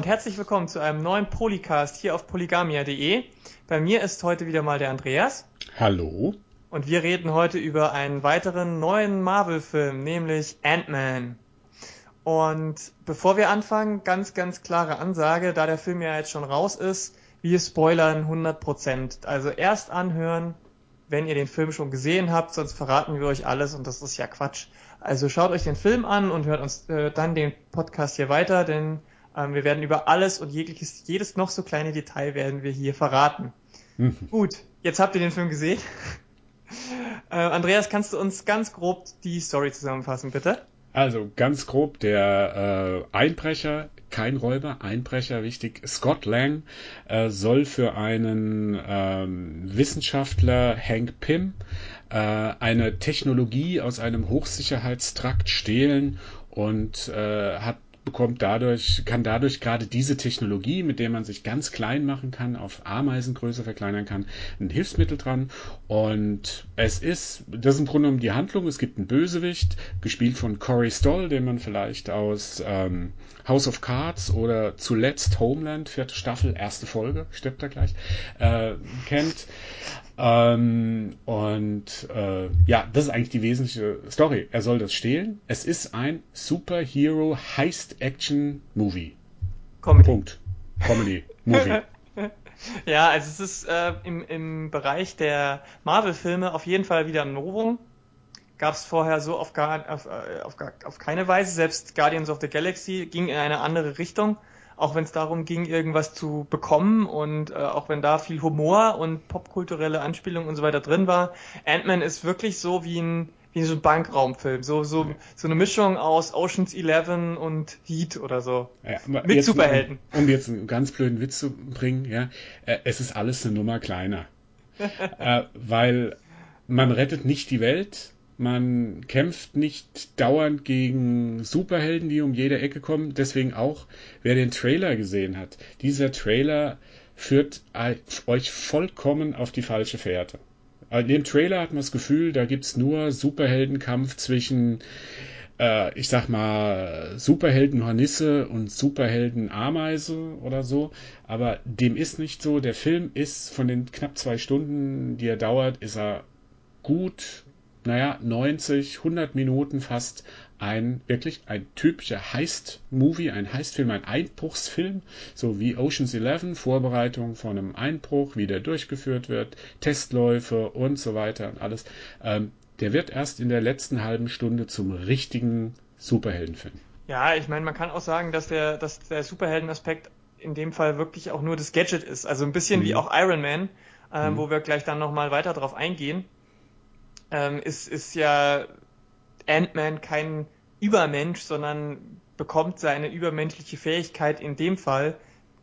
und herzlich willkommen zu einem neuen Polycast hier auf polygamia.de. Bei mir ist heute wieder mal der Andreas. Hallo. Und wir reden heute über einen weiteren neuen Marvel-Film, nämlich Ant-Man. Und bevor wir anfangen, ganz, ganz klare Ansage, da der Film ja jetzt schon raus ist, wir spoilern 100%. Also erst anhören, wenn ihr den Film schon gesehen habt, sonst verraten wir euch alles und das ist ja Quatsch. Also schaut euch den Film an und hört uns äh, dann den Podcast hier weiter, denn ähm, wir werden über alles und jegliches, jedes noch so kleine Detail werden wir hier verraten. Mhm. Gut, jetzt habt ihr den Film gesehen. äh, Andreas, kannst du uns ganz grob die Story zusammenfassen, bitte? Also ganz grob, der äh, Einbrecher, kein Räuber, Einbrecher, wichtig, Scott Lang äh, soll für einen ähm, Wissenschaftler, Hank Pym, äh, eine Technologie aus einem Hochsicherheitstrakt stehlen und äh, hat bekommt dadurch, kann dadurch gerade diese Technologie, mit der man sich ganz klein machen kann, auf Ameisengröße verkleinern kann, ein Hilfsmittel dran. Und es ist, das ist im Grunde genommen die Handlung. Es gibt einen Bösewicht, gespielt von Corey Stoll, den man vielleicht aus ähm, House of Cards oder zuletzt Homeland, vierte Staffel, erste Folge, stirbt er gleich, äh, kennt. Ähm, und äh, ja, das ist eigentlich die wesentliche Story. Er soll das stehlen. Es ist ein Superhero Heist Action Movie. Comedy. Punkt. Comedy Movie. ja, also es ist äh, im, im Bereich der Marvel-Filme auf jeden Fall wieder ein Novum. Gab es vorher so auf, gar, auf, äh, auf, auf keine Weise. Selbst Guardians of the Galaxy ging in eine andere Richtung auch wenn es darum ging, irgendwas zu bekommen und äh, auch wenn da viel Humor und popkulturelle Anspielung und so weiter drin war. Ant-Man ist wirklich so wie ein wie so ein Bankraumfilm, so so so eine Mischung aus Ocean's Eleven und Heat oder so ja, mit jetzt, Superhelden. Um, um, jetzt einen ganz blöden Witz zu bringen, ja, äh, es ist alles eine Nummer kleiner, äh, weil man rettet nicht die Welt, man kämpft nicht dauernd gegen Superhelden, die um jede Ecke kommen. Deswegen auch, wer den Trailer gesehen hat. Dieser Trailer führt euch vollkommen auf die falsche Fährte. In dem Trailer hat man das Gefühl, da gibt's nur Superheldenkampf zwischen, äh, ich sag mal, Superhelden Hornisse und Superhelden Ameise oder so. Aber dem ist nicht so. Der Film ist von den knapp zwei Stunden, die er dauert, ist er gut naja, 90, 100 Minuten fast ein wirklich ein typischer Heist-Movie, ein Heist-Film, ein Einbruchsfilm, so wie Ocean's Eleven, Vorbereitung von einem Einbruch, wie der durchgeführt wird, Testläufe und so weiter und alles. Ähm, der wird erst in der letzten halben Stunde zum richtigen Superheldenfilm. Ja, ich meine, man kann auch sagen, dass der, dass der Superheldenaspekt in dem Fall wirklich auch nur das Gadget ist. Also ein bisschen mhm. wie auch Iron Man, äh, mhm. wo wir gleich dann nochmal weiter drauf eingehen ähm, ist, ist ja Ant-Man kein Übermensch, sondern bekommt seine übermenschliche Fähigkeit in dem Fall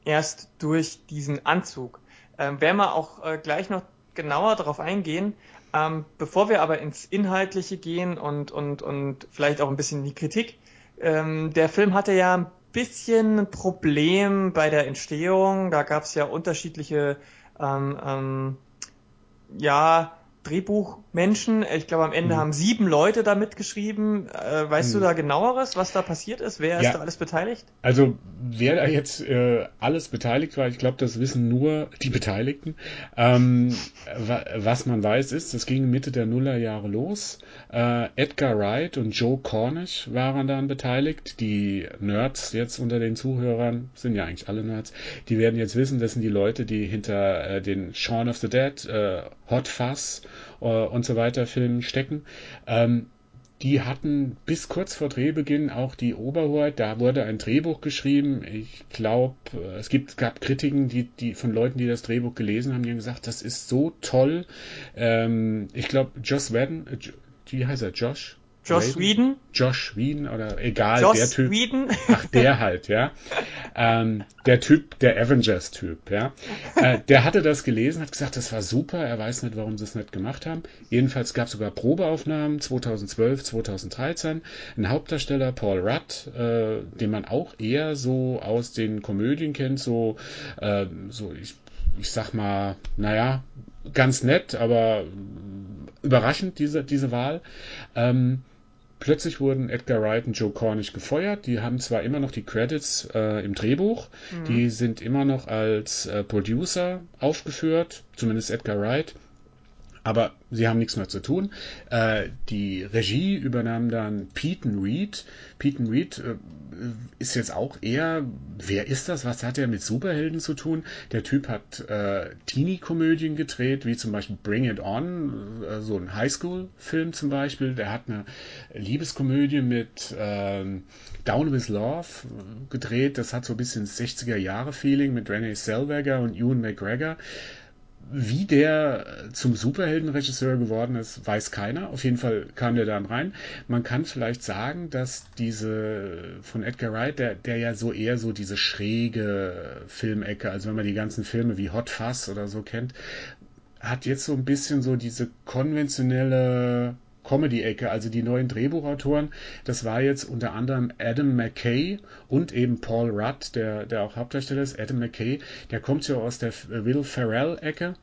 erst durch diesen Anzug. Ähm, werden wir auch äh, gleich noch genauer darauf eingehen. Ähm, bevor wir aber ins Inhaltliche gehen und, und, und vielleicht auch ein bisschen in die Kritik, ähm, der Film hatte ja ein bisschen ein Problem bei der Entstehung. Da gab es ja unterschiedliche ähm, ähm, ja, Drehbuchmenschen. Ich glaube, am Ende mhm. haben sieben Leute da mitgeschrieben. Äh, weißt mhm. du da genaueres, was da passiert ist? Wer ja. ist da alles beteiligt? Also, wer da jetzt äh, alles beteiligt war, ich glaube, das wissen nur die Beteiligten. Ähm, was man weiß ist, es ging Mitte der Nullerjahre los. Äh, Edgar Wright und Joe Cornish waren daran beteiligt. Die Nerds jetzt unter den Zuhörern, sind ja eigentlich alle Nerds, die werden jetzt wissen, das sind die Leute, die hinter äh, den Shaun of the Dead, äh, Hot Fuzz und so weiter Filmen stecken. Ähm, die hatten bis kurz vor Drehbeginn auch die Oberhoheit. Da wurde ein Drehbuch geschrieben. Ich glaube, äh, es gibt, gab Kritiken, die, die von Leuten, die das Drehbuch gelesen haben, die haben gesagt, das ist so toll. Ähm, ich glaube, Josh Whedon, äh, wie heißt er? Josh? Josh Whedon? Josh Whedon oder egal, Josh der Typ. Whedon? Ach, der halt, ja. Ähm, der Typ, der Avengers-Typ, ja. Äh, der hatte das gelesen, hat gesagt, das war super, er weiß nicht, warum sie es nicht gemacht haben. Jedenfalls gab es sogar Probeaufnahmen 2012, 2013. Ein Hauptdarsteller, Paul Rudd, äh, den man auch eher so aus den Komödien kennt, so, äh, so ich, ich sag mal, naja, ganz nett, aber überraschend, diese, diese Wahl. Ähm, plötzlich wurden Edgar Wright und Joe Cornish gefeuert. Die haben zwar immer noch die Credits äh, im Drehbuch, mhm. die sind immer noch als äh, Producer aufgeführt, zumindest Edgar Wright aber sie haben nichts mehr zu tun. Äh, die Regie übernahm dann Peyton Reed. Peyton Reed äh, ist jetzt auch eher, wer ist das? Was hat er mit Superhelden zu tun? Der Typ hat äh, Teenie-Komödien gedreht, wie zum Beispiel Bring It On, äh, so ein Highschool-Film zum Beispiel. Der hat eine Liebeskomödie mit ähm, Down with Love gedreht. Das hat so ein bisschen 60er-Jahre-Feeling mit Renee Zellweger und Ewan McGregor. Wie der zum Superheldenregisseur geworden ist, weiß keiner. Auf jeden Fall kam der dann rein. Man kann vielleicht sagen, dass diese von Edgar Wright, der, der ja so eher so diese schräge Filmecke, also wenn man die ganzen Filme wie Hot Fuzz oder so kennt, hat jetzt so ein bisschen so diese konventionelle Comedy-Ecke, also die neuen Drehbuchautoren, das war jetzt unter anderem Adam McKay und eben Paul Rudd, der, der auch Hauptdarsteller ist. Adam McKay, der kommt ja aus der Will Ferrell-Ecke.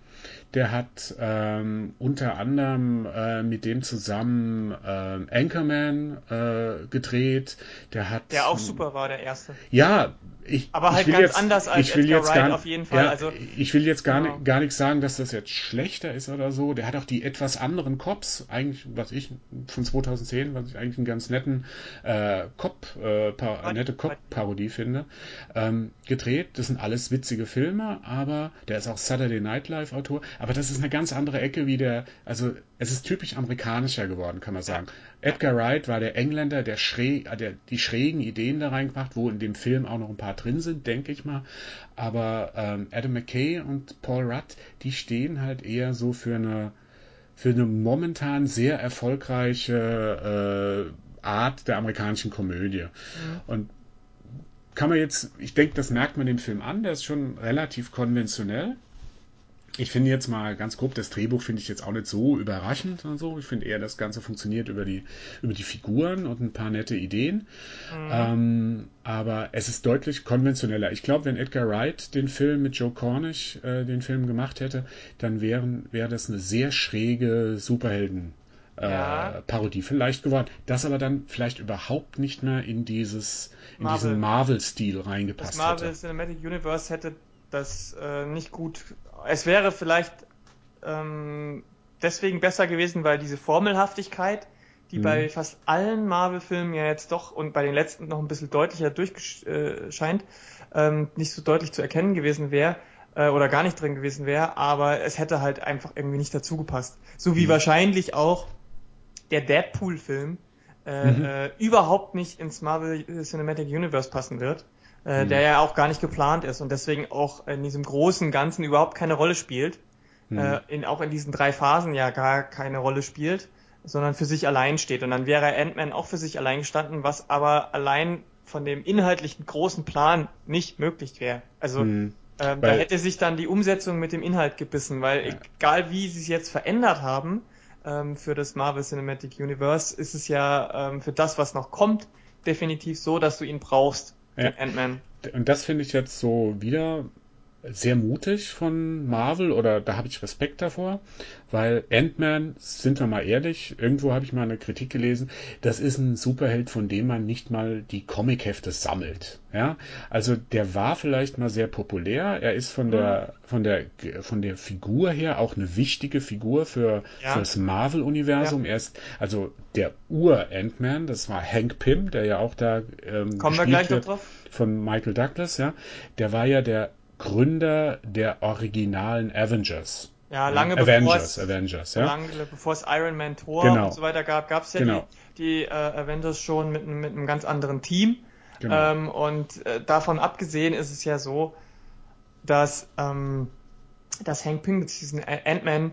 Der hat ähm, unter anderem äh, mit dem zusammen äh, Anchorman äh, gedreht. Der hat. Der auch super war, der erste. Ja, ich, aber halt ganz jetzt, anders als ich will Edgar jetzt Wright gar, auf jeden Fall. Ja, also, ich will jetzt gar, genau. nicht, gar nicht sagen, dass das jetzt schlechter ist oder so. Der hat auch die etwas anderen Cops, eigentlich, was ich von 2010, was ich eigentlich einen ganz netten äh, Cop, äh, par, nette Cop-Parodie finde, ähm, gedreht. Das sind alles witzige Filme, aber der ist auch Saturday Night Live Autor. Aber das ist eine ganz andere Ecke wie der, also es ist typisch amerikanischer geworden, kann man sagen. Edgar Wright war der Engländer, der, schräg, äh, der die schrägen Ideen da reingebracht, wo in dem Film auch noch ein paar drin sind, denke ich mal. Aber ähm, Adam McKay und Paul Rudd, die stehen halt eher so für eine für eine momentan sehr erfolgreiche äh, Art der amerikanischen Komödie. Mhm. Und kann man jetzt, ich denke, das merkt man dem Film an, der ist schon relativ konventionell ich finde jetzt mal ganz grob, das Drehbuch finde ich jetzt auch nicht so überraschend und so. Ich finde eher, das Ganze funktioniert über die, über die Figuren und ein paar nette Ideen. Mhm. Ähm, aber es ist deutlich konventioneller. Ich glaube, wenn Edgar Wright den Film mit Joe Cornish äh, den Film gemacht hätte, dann wären, wäre das eine sehr schräge Superhelden. Äh, ja. Parodie vielleicht geworden, das aber dann vielleicht überhaupt nicht mehr in dieses in Marvel. diesen Marvel-Stil reingepasst das Marvel hätte. Cinematic Universe hätte das äh, nicht gut. Es wäre vielleicht ähm, deswegen besser gewesen, weil diese Formelhaftigkeit, die mhm. bei fast allen Marvel-Filmen ja jetzt doch und bei den letzten noch ein bisschen deutlicher durchscheint, äh, ähm, nicht so deutlich zu erkennen gewesen wäre äh, oder gar nicht drin gewesen wäre, aber es hätte halt einfach irgendwie nicht dazu gepasst. So wie mhm. wahrscheinlich auch der Deadpool-Film äh, mhm. äh, überhaupt nicht ins Marvel Cinematic Universe passen wird äh, mhm. der ja auch gar nicht geplant ist und deswegen auch in diesem großen Ganzen überhaupt keine Rolle spielt, mhm. äh, in, auch in diesen drei Phasen ja gar keine Rolle spielt, sondern für sich allein steht. Und dann wäre Ant-Man auch für sich allein gestanden, was aber allein von dem inhaltlichen großen Plan nicht möglich wäre. Also mhm. ähm, da hätte sich dann die Umsetzung mit dem Inhalt gebissen, weil ja. egal wie sie es jetzt verändert haben ähm, für das Marvel Cinematic Universe, ist es ja ähm, für das, was noch kommt, definitiv so, dass du ihn brauchst. Ja. Ant-Man. Und das finde ich jetzt so wieder sehr mutig von Marvel oder da habe ich Respekt davor, weil Ant-Man, sind wir mal ehrlich, irgendwo habe ich mal eine Kritik gelesen, das ist ein Superheld, von dem man nicht mal die Comichefte sammelt. Ja, also der war vielleicht mal sehr populär, er ist von der von der von der Figur her auch eine wichtige Figur für ja. fürs Marvel-Universum. Ja. Er ist also der Ur-Ant-Man, das war Hank Pym, der ja auch da ähm, Kommen wir gleich noch drauf. von Michael Douglas, ja, der war ja der Gründer der originalen Avengers. Ja, lange Avengers, bevor es, Avengers, ja. lange bevor es Iron Man Thor genau. und so weiter gab, gab es ja genau. die, die äh, Avengers schon mit, mit einem ganz anderen Team. Genau. Ähm, und äh, davon abgesehen ist es ja so, dass, ähm, dass Hank Pym mit diesem Ant-Man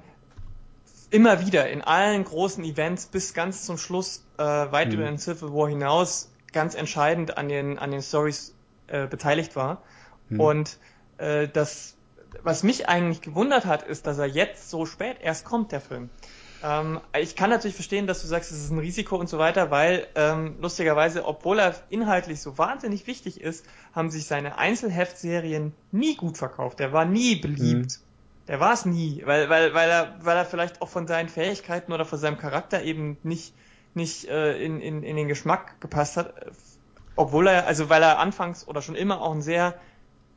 immer wieder in allen großen Events bis ganz zum Schluss äh, weit mhm. über den Civil War hinaus ganz entscheidend an den an den Stories äh, beteiligt war mhm. und äh, das, was mich eigentlich gewundert hat, ist, dass er jetzt so spät erst kommt, der Film. Ähm, ich kann natürlich verstehen, dass du sagst, es ist ein Risiko und so weiter, weil ähm, lustigerweise, obwohl er inhaltlich so wahnsinnig wichtig ist, haben sich seine Einzelheftserien nie gut verkauft. Der war nie beliebt. Mhm. Der war es nie, weil, weil, weil, er, weil er vielleicht auch von seinen Fähigkeiten oder von seinem Charakter eben nicht nicht äh, in, in, in den Geschmack gepasst hat, obwohl er, also weil er anfangs oder schon immer auch ein sehr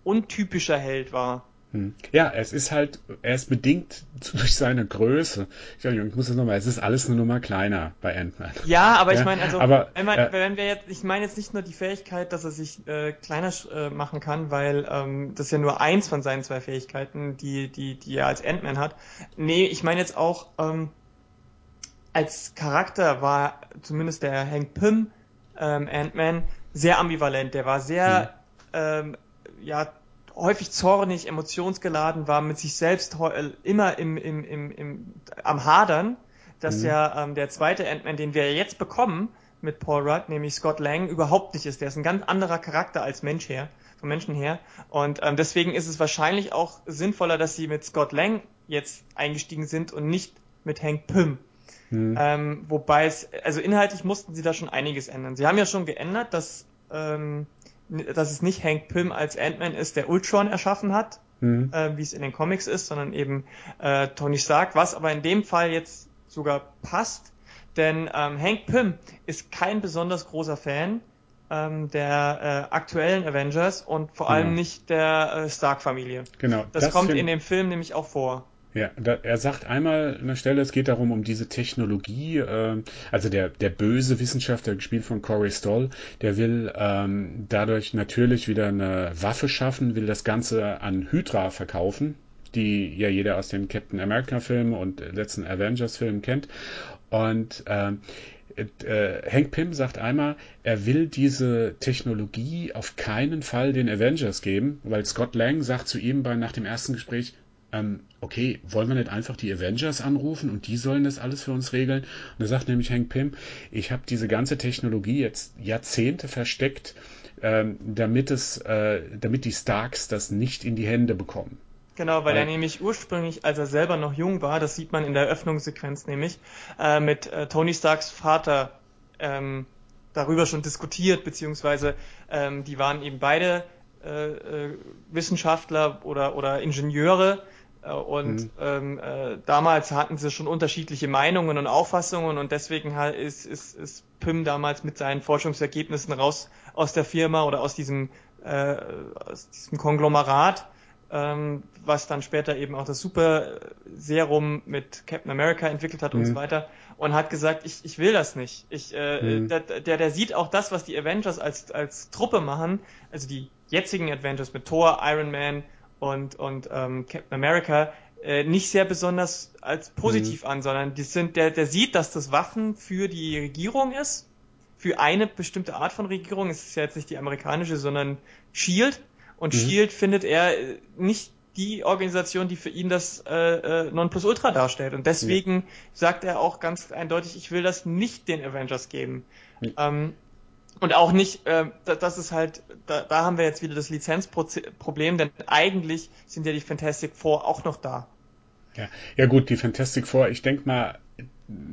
untypischer Held war. Hm. Ja, es ist halt, er ist bedingt durch seine Größe. Entschuldigung, ich muss es nochmal, es ist alles eine Nummer kleiner bei Ant-Man. Ja, aber ja, ich meine, also, aber, wenn, man, äh, wenn wir jetzt, ich meine jetzt nicht nur die Fähigkeit, dass er sich äh, kleiner äh, machen kann, weil ähm, das ist ja nur eins von seinen zwei Fähigkeiten, die, die, die er als Ant-Man hat. Nee, ich meine jetzt auch, ähm, als Charakter war zumindest der Hank Pym ähm, Ant-Man sehr ambivalent. Der war sehr, hm. ähm, ja, häufig zornig, emotionsgeladen, war mit sich selbst äh, immer im, im, im, im, am Hadern, dass mhm. ja ähm, der zweite Ant-Man, den wir jetzt bekommen mit Paul Rudd, nämlich Scott Lang, überhaupt nicht ist. Der ist ein ganz anderer Charakter als Mensch her, vom Menschen her. Und ähm, deswegen ist es wahrscheinlich auch sinnvoller, dass sie mit Scott Lang jetzt eingestiegen sind und nicht mit Hank Pym. Mhm. Ähm, wobei es, also inhaltlich mussten sie da schon einiges ändern. Sie haben ja schon geändert, dass ähm, dass es nicht Hank Pym als Ant-Man ist, der Ultron erschaffen hat, mhm. äh, wie es in den Comics ist, sondern eben äh, Tony Stark, was aber in dem Fall jetzt sogar passt, denn ähm, Hank Pym ist kein besonders großer Fan ähm, der äh, aktuellen Avengers und vor allem genau. nicht der äh, Stark-Familie. Genau. Das, das kommt in dem Film nämlich auch vor. Ja, da, er sagt einmal an der Stelle, es geht darum, um diese Technologie, äh, also der, der böse Wissenschaftler, gespielt von Corey Stoll, der will ähm, dadurch natürlich wieder eine Waffe schaffen, will das Ganze an Hydra verkaufen, die ja jeder aus den Captain America-Filmen und letzten Avengers-Filmen kennt. Und äh, äh, Hank Pym sagt einmal, er will diese Technologie auf keinen Fall den Avengers geben, weil Scott Lang sagt zu ihm bei, nach dem ersten Gespräch, ähm, okay, wollen wir nicht einfach die Avengers anrufen und die sollen das alles für uns regeln? Und da sagt nämlich Hank Pym, ich habe diese ganze Technologie jetzt Jahrzehnte versteckt, ähm, damit es, äh, damit die Starks das nicht in die Hände bekommen. Genau, weil er nämlich ursprünglich, als er selber noch jung war, das sieht man in der Eröffnungssequenz nämlich, äh, mit äh, Tony Starks Vater ähm, darüber schon diskutiert, beziehungsweise ähm, die waren eben beide äh, äh, Wissenschaftler oder, oder Ingenieure und mhm. ähm, äh, damals hatten sie schon unterschiedliche Meinungen und Auffassungen und deswegen halt ist, ist, ist Pym damals mit seinen Forschungsergebnissen raus aus der Firma oder aus diesem, äh, aus diesem Konglomerat, ähm, was dann später eben auch das Super Serum mit Captain America entwickelt hat mhm. und so weiter und hat gesagt, ich, ich will das nicht. Ich, äh, mhm. der, der, der sieht auch das, was die Avengers als, als Truppe machen, also die jetzigen Avengers mit Thor, Iron Man, und, und ähm, Captain America äh, nicht sehr besonders als positiv mhm. an, sondern die sind, der, der sieht, dass das Waffen für die Regierung ist, für eine bestimmte Art von Regierung. Es ist ja jetzt nicht die amerikanische, sondern Shield. Und mhm. Shield findet er äh, nicht die Organisation, die für ihn das äh, äh, Nonplusultra darstellt. Und deswegen ja. sagt er auch ganz eindeutig, ich will das nicht den Avengers geben. Ja. Ähm, und auch nicht, äh, das ist halt, da, da haben wir jetzt wieder das Lizenzproblem, denn eigentlich sind ja die Fantastic Four auch noch da. Ja, ja gut, die Fantastic Four, ich denke mal,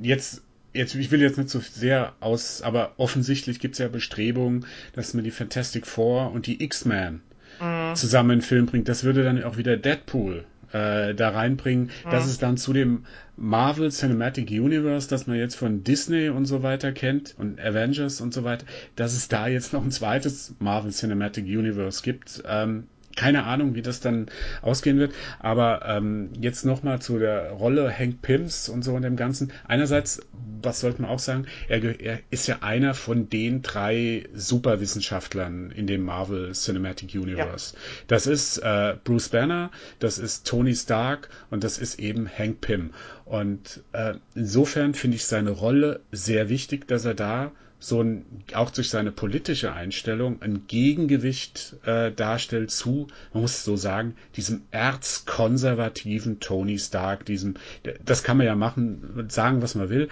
jetzt, jetzt, ich will jetzt nicht so sehr aus, aber offensichtlich gibt es ja Bestrebungen, dass man die Fantastic Four und die X-Men mhm. zusammen in den Film bringt. Das würde dann auch wieder Deadpool äh, da reinbringen, mhm. dass es dann zu dem Marvel Cinematic Universe, das man jetzt von Disney und so weiter kennt und Avengers und so weiter, dass es da jetzt noch ein zweites Marvel Cinematic Universe gibt. Ähm, keine Ahnung, wie das dann ausgehen wird. Aber ähm, jetzt nochmal zu der Rolle Hank Pims und so und dem Ganzen. Einerseits, was sollte man auch sagen, er, er ist ja einer von den drei Superwissenschaftlern in dem Marvel Cinematic Universe. Ja. Das ist äh, Bruce Banner, das ist Tony Stark und das ist eben Hank Pym. Und äh, insofern finde ich seine Rolle sehr wichtig, dass er da so ein, auch durch seine politische Einstellung ein Gegengewicht äh, darstellt zu, man muss so sagen, diesem erzkonservativen Tony Stark, diesem, das kann man ja machen, sagen, was man will.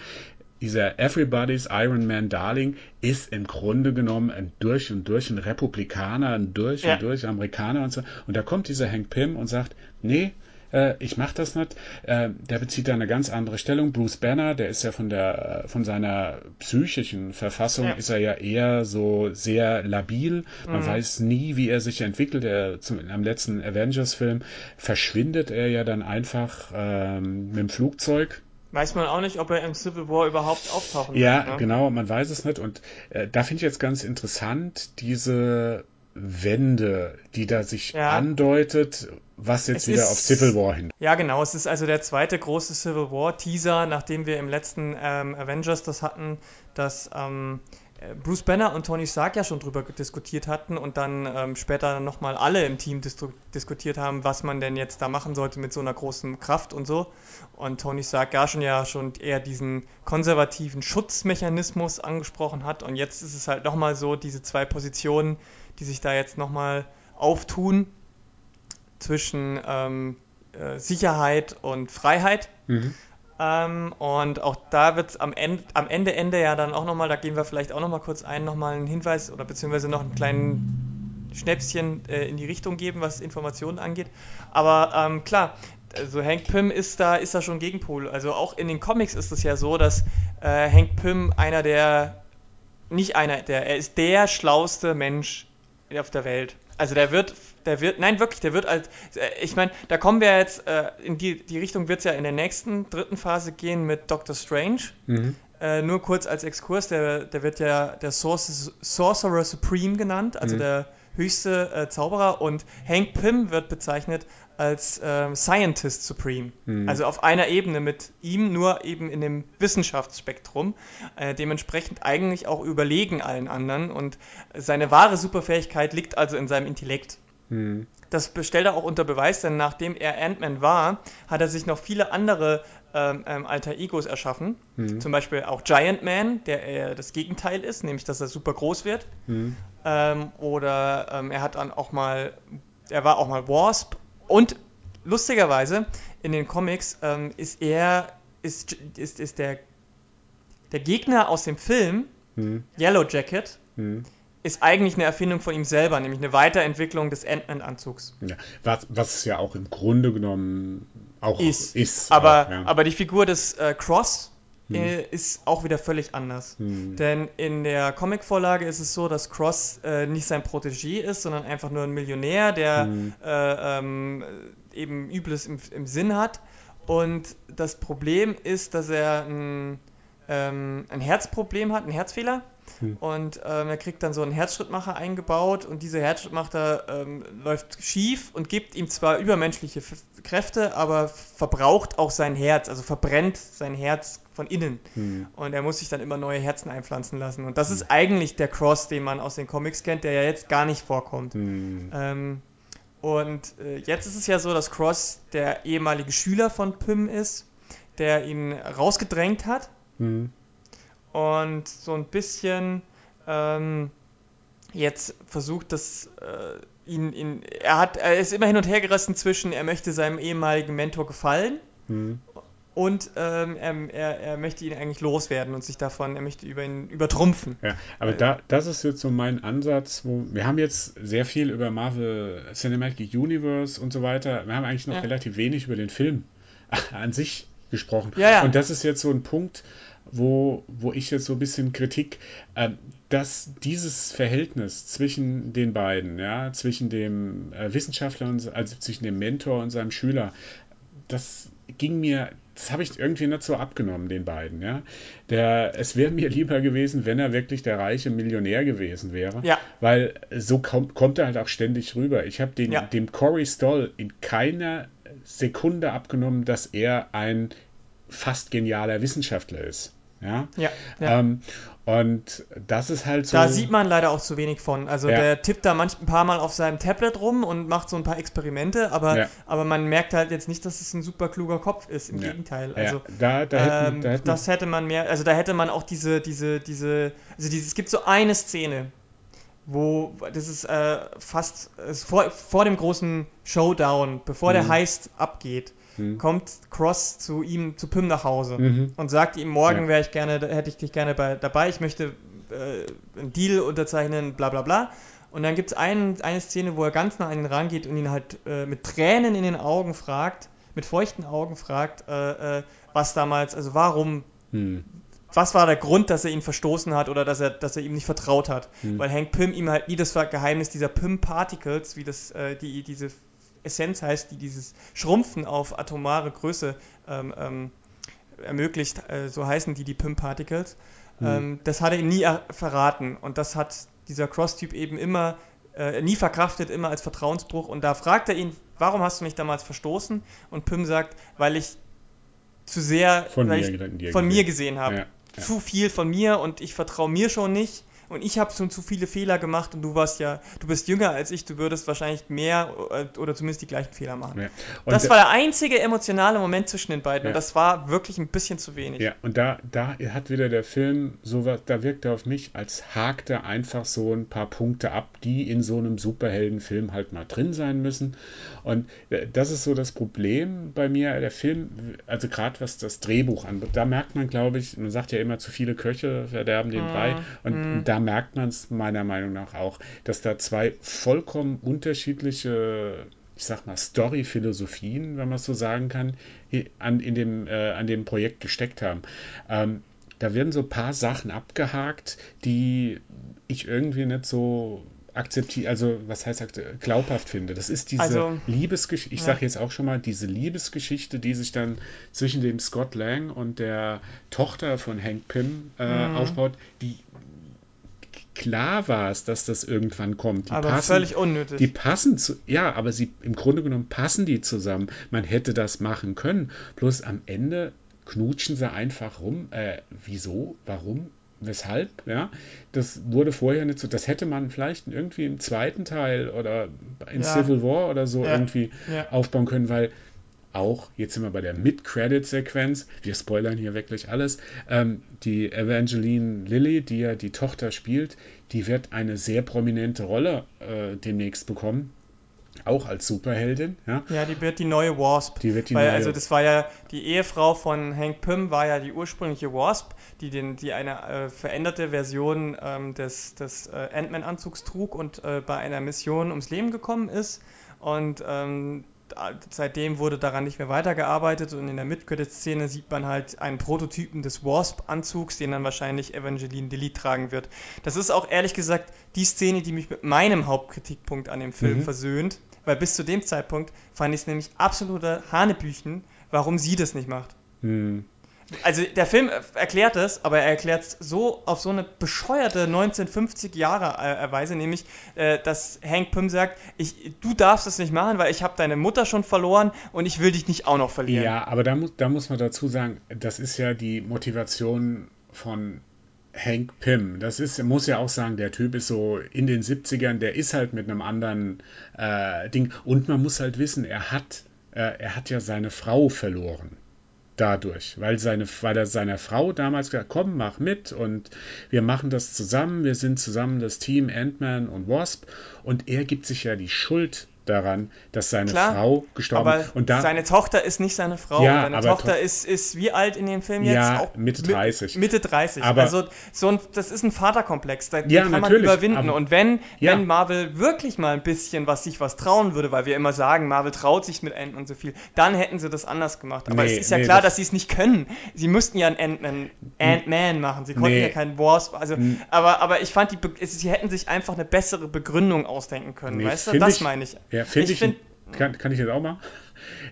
Dieser Everybody's Iron Man Darling ist im Grunde genommen ein durch und durch ein Republikaner, ein durch ja. und durch Amerikaner und so. Und da kommt dieser Hank Pym und sagt, nee, äh, ich mache das nicht. Äh, der bezieht da eine ganz andere Stellung. Bruce Banner, der ist ja von der von seiner psychischen Verfassung ja. ist er ja eher so sehr labil. Man mhm. weiß nie, wie er sich entwickelt. Er zum, am letzten Avengers-Film verschwindet er ja dann einfach ähm, mit dem Flugzeug Weiß man auch nicht, ob er im Civil War überhaupt auftauchen ja, wird. Ja, ne? genau, man weiß es nicht. Und äh, da finde ich jetzt ganz interessant, diese Wende, die da sich ja. andeutet, was jetzt es wieder ist, auf Civil War hin. Ja, genau. Es ist also der zweite große Civil War Teaser, nachdem wir im letzten ähm, Avengers das hatten, dass ähm, Bruce Banner und Tony Stark ja schon drüber diskutiert hatten und dann ähm, später nochmal alle im Team dis diskutiert haben, was man denn jetzt da machen sollte mit so einer großen Kraft und so. Und Tony Stark ja schon ja schon eher diesen konservativen Schutzmechanismus angesprochen hat. Und jetzt ist es halt nochmal so, diese zwei Positionen, die sich da jetzt nochmal auftun zwischen ähm, äh, Sicherheit und Freiheit. Mhm. Ähm, und auch da wird es am Ende, am Ende, Ende ja dann auch nochmal, da gehen wir vielleicht auch nochmal kurz ein, nochmal einen Hinweis oder beziehungsweise noch einen kleinen Schnäpschen äh, in die Richtung geben, was Informationen angeht. Aber ähm, klar, also Hank Pym ist da, ist da schon Gegenpol. Also auch in den Comics ist es ja so, dass äh, Hank Pym einer der, nicht einer der, er ist der schlauste Mensch auf der Welt. Also der wird der wird, nein, wirklich, der wird als, äh, ich meine, da kommen wir jetzt, äh, in die, die Richtung wird es ja in der nächsten, dritten Phase gehen mit Doctor Strange. Mhm. Äh, nur kurz als Exkurs, der, der wird ja der Sorcerer Supreme genannt, also mhm. der höchste äh, Zauberer und Hank Pym wird bezeichnet als ähm, Scientist Supreme. Mhm. Also auf einer Ebene mit ihm, nur eben in dem Wissenschaftsspektrum. Äh, dementsprechend eigentlich auch überlegen allen anderen. Und seine wahre Superfähigkeit liegt also in seinem Intellekt. Mhm. Das stellt er auch unter Beweis, denn nachdem er Ant-Man war, hat er sich noch viele andere ähm, ähm, Alter Egos erschaffen. Mhm. Zum Beispiel auch Giant Man, der eher das Gegenteil ist, nämlich dass er super groß wird. Mhm. Ähm, oder ähm, er hat dann auch mal, er war auch mal Wasp. Und lustigerweise in den Comics ähm, ist er, ist, ist, ist der, der Gegner aus dem Film, mhm. Yellow Jacket, mhm ist eigentlich eine Erfindung von ihm selber, nämlich eine Weiterentwicklung des Ant-Man-Anzugs. Ja, was, was es ja auch im Grunde genommen auch ist. ist aber, auch, ja. aber die Figur des äh, Cross hm. äh, ist auch wieder völlig anders. Hm. Denn in der Comicvorlage ist es so, dass Cross äh, nicht sein Protégé ist, sondern einfach nur ein Millionär, der hm. Äh, ähm, eben Übles im, im Sinn hat. Und das Problem ist, dass er ein, ähm, ein Herzproblem hat, einen Herzfehler hm. Und ähm, er kriegt dann so einen Herzschrittmacher eingebaut und dieser Herzschrittmacher ähm, läuft schief und gibt ihm zwar übermenschliche Kräfte, aber verbraucht auch sein Herz, also verbrennt sein Herz von innen. Hm. Und er muss sich dann immer neue Herzen einpflanzen lassen. Und das hm. ist eigentlich der Cross, den man aus den Comics kennt, der ja jetzt gar nicht vorkommt. Hm. Ähm, und äh, jetzt ist es ja so, dass Cross der ehemalige Schüler von Pym ist, der ihn rausgedrängt hat. Mhm und so ein bisschen ähm, jetzt versucht, das äh, ihn, ihn, er hat, er ist immer hin und her gerissen zwischen, er möchte seinem ehemaligen Mentor gefallen mhm. und ähm, er, er, er, möchte ihn eigentlich loswerden und sich davon, er möchte über ihn übertrumpfen. Ja, aber da, das ist jetzt so mein Ansatz, wo wir haben jetzt sehr viel über Marvel Cinematic Universe und so weiter, wir haben eigentlich noch ja. relativ wenig über den Film an sich gesprochen. Ja, ja. Und das ist jetzt so ein Punkt, wo, wo ich jetzt so ein bisschen Kritik, äh, dass dieses Verhältnis zwischen den beiden, ja, zwischen dem äh, Wissenschaftler und also zwischen dem Mentor und seinem Schüler, das ging mir, das habe ich irgendwie nicht so abgenommen, den beiden, ja. Der, es wäre mir lieber gewesen, wenn er wirklich der reiche Millionär gewesen wäre. Ja. Weil so kommt, kommt er halt auch ständig rüber. Ich habe ja. dem Corey Stoll in keiner Sekunde abgenommen, dass er ein fast genialer Wissenschaftler ist. Ja. ja, ja. Ähm, und das ist halt so. Da sieht man leider auch zu wenig von. Also ja. der tippt da manch ein paar Mal auf seinem Tablet rum und macht so ein paar Experimente, aber, ja. aber man merkt halt jetzt nicht, dass es ein super kluger Kopf ist. Im Gegenteil. Also da, da hätten, ähm, da hätten, das hätte man mehr, also da hätte man auch diese, diese, diese, also diese, es gibt so eine Szene, wo das ist äh, fast ist vor, vor dem großen Showdown, bevor mhm. der Heist abgeht mhm. kommt Cross zu ihm, zu Pym nach Hause mhm. und sagt ihm, morgen wäre ich gerne, hätte ich dich gerne bei, dabei, ich möchte äh, einen Deal unterzeichnen, bla bla bla. Und dann gibt es ein, eine Szene, wo er ganz nah an ihn rangeht und ihn halt äh, mit Tränen in den Augen fragt, mit feuchten Augen fragt, äh, äh was damals, also warum, hm. was war der Grund, dass er ihn verstoßen hat oder dass er, dass er ihm nicht vertraut hat? Hm. Weil Hank Pym ihm halt nie das Geheimnis dieser Pym Particles, wie das, äh, die, diese Essenz heißt, die dieses Schrumpfen auf atomare Größe ähm, ähm, ermöglicht, äh, so heißen die, die Pym-Particles. Mhm. Ähm, das hat er ihm nie verraten und das hat dieser Cross-Typ eben immer äh, nie verkraftet, immer als Vertrauensbruch. Und da fragt er ihn, warum hast du mich damals verstoßen? Und Pym sagt, weil ich zu sehr von, mir, ich, von mir gesehen habe. Ja, ja. Zu viel von mir und ich vertraue mir schon nicht und ich habe schon zu viele Fehler gemacht und du warst ja, du bist jünger als ich, du würdest wahrscheinlich mehr äh, oder zumindest die gleichen Fehler machen. Ja. Das war der einzige emotionale Moment zwischen den beiden ja. und das war wirklich ein bisschen zu wenig. Ja, und da, da hat wieder der Film so was, da wirkt er auf mich, als hakt er einfach so ein paar Punkte ab, die in so einem Superheldenfilm halt mal drin sein müssen. Und äh, das ist so das Problem bei mir. Der Film, also gerade was das Drehbuch anbetrifft, da merkt man, glaube ich, man sagt ja immer, zu viele Köche verderben den Brei. Mm, und mm. Da merkt man es meiner Meinung nach auch, dass da zwei vollkommen unterschiedliche ich sag mal, Story-Philosophien, wenn man es so sagen kann, an, in dem, äh, an dem Projekt gesteckt haben. Ähm, da werden so ein paar Sachen abgehakt, die ich irgendwie nicht so akzeptiere, also was heißt glaubhaft finde. Das ist diese also, Liebesgeschichte, ich ja. sage jetzt auch schon mal, diese Liebesgeschichte, die sich dann zwischen dem Scott Lang und der Tochter von Hank Pym äh, mhm. aufbaut, die klar war es, dass das irgendwann kommt. Die aber passen, völlig unnötig. Die passen zu, ja, aber sie im Grunde genommen passen die zusammen. Man hätte das machen können. Bloß am Ende knutschen sie einfach rum. Äh, wieso? Warum? Weshalb? Ja, das wurde vorher nicht so. Das hätte man vielleicht irgendwie im zweiten Teil oder in ja. Civil War oder so ja. irgendwie ja. aufbauen können, weil auch, jetzt sind wir bei der Mid-Credit-Sequenz, wir spoilern hier wirklich alles, ähm, die Evangeline Lilly, die ja die Tochter spielt, die wird eine sehr prominente Rolle äh, demnächst bekommen. Auch als Superheldin, ja. Ja, die wird die neue Wasp. Die wird die Weil, neue... Also das war ja, die Ehefrau von Hank Pym war ja die ursprüngliche Wasp, die, den, die eine äh, veränderte Version ähm, des, des äh, Ant-Man-Anzugs trug und äh, bei einer Mission ums Leben gekommen ist. Und ähm, seitdem wurde daran nicht mehr weitergearbeitet und in der Mid-Credit-Szene sieht man halt einen Prototypen des Wasp-Anzugs, den dann wahrscheinlich Evangeline Lilly tragen wird. Das ist auch ehrlich gesagt die Szene, die mich mit meinem Hauptkritikpunkt an dem Film mhm. versöhnt, weil bis zu dem Zeitpunkt fand ich es nämlich absoluter Hanebüchen, warum sie das nicht macht. Mhm also der Film erklärt es, aber er erklärt es so auf so eine bescheuerte 1950 Jahre äh, Weise, nämlich, äh, dass Hank Pym sagt, ich, du darfst es nicht machen, weil ich habe deine Mutter schon verloren und ich will dich nicht auch noch verlieren. Ja, aber da, muss, da muss man dazu sagen, das ist ja die Motivation von Hank Pym. Das ist, muss ja auch sagen, der Typ ist so in den 70ern, der ist halt mit einem anderen äh, Ding. Und man muss halt wissen, er hat, äh, er hat ja seine Frau verloren dadurch, weil, seine, weil er seiner Frau damals gesagt komm, mach mit und wir machen das zusammen, wir sind zusammen das Team Ant-Man und Wasp und er gibt sich ja die Schuld daran, dass seine Klar, Frau gestorben ist. Und da, seine Tochter ist nicht seine Frau. Ja, seine Tochter ist, ist wie alt in dem Film jetzt? Ja, auch Mitte 30. Mitte 30. Aber also so ein, das ist ein Vaterkomplex, den ja, kann man überwinden. Aber, und wenn, ja. wenn Marvel wirklich mal ein bisschen was sich was trauen würde, weil wir immer sagen, Marvel traut sich mit Ant-Man so viel, dann hätten sie das anders gemacht. Aber nee, es ist ja nee, klar, das dass sie es nicht können. Sie müssten ja einen Ant-Man Ant machen. Sie konnten nee. ja keinen Wasp. Also, aber, aber ich fand, die, sie hätten sich einfach eine bessere Begründung ausdenken können. weißt du, das ich, meine ich. Ja, finde ich, ich find, kann, kann ich das auch mal?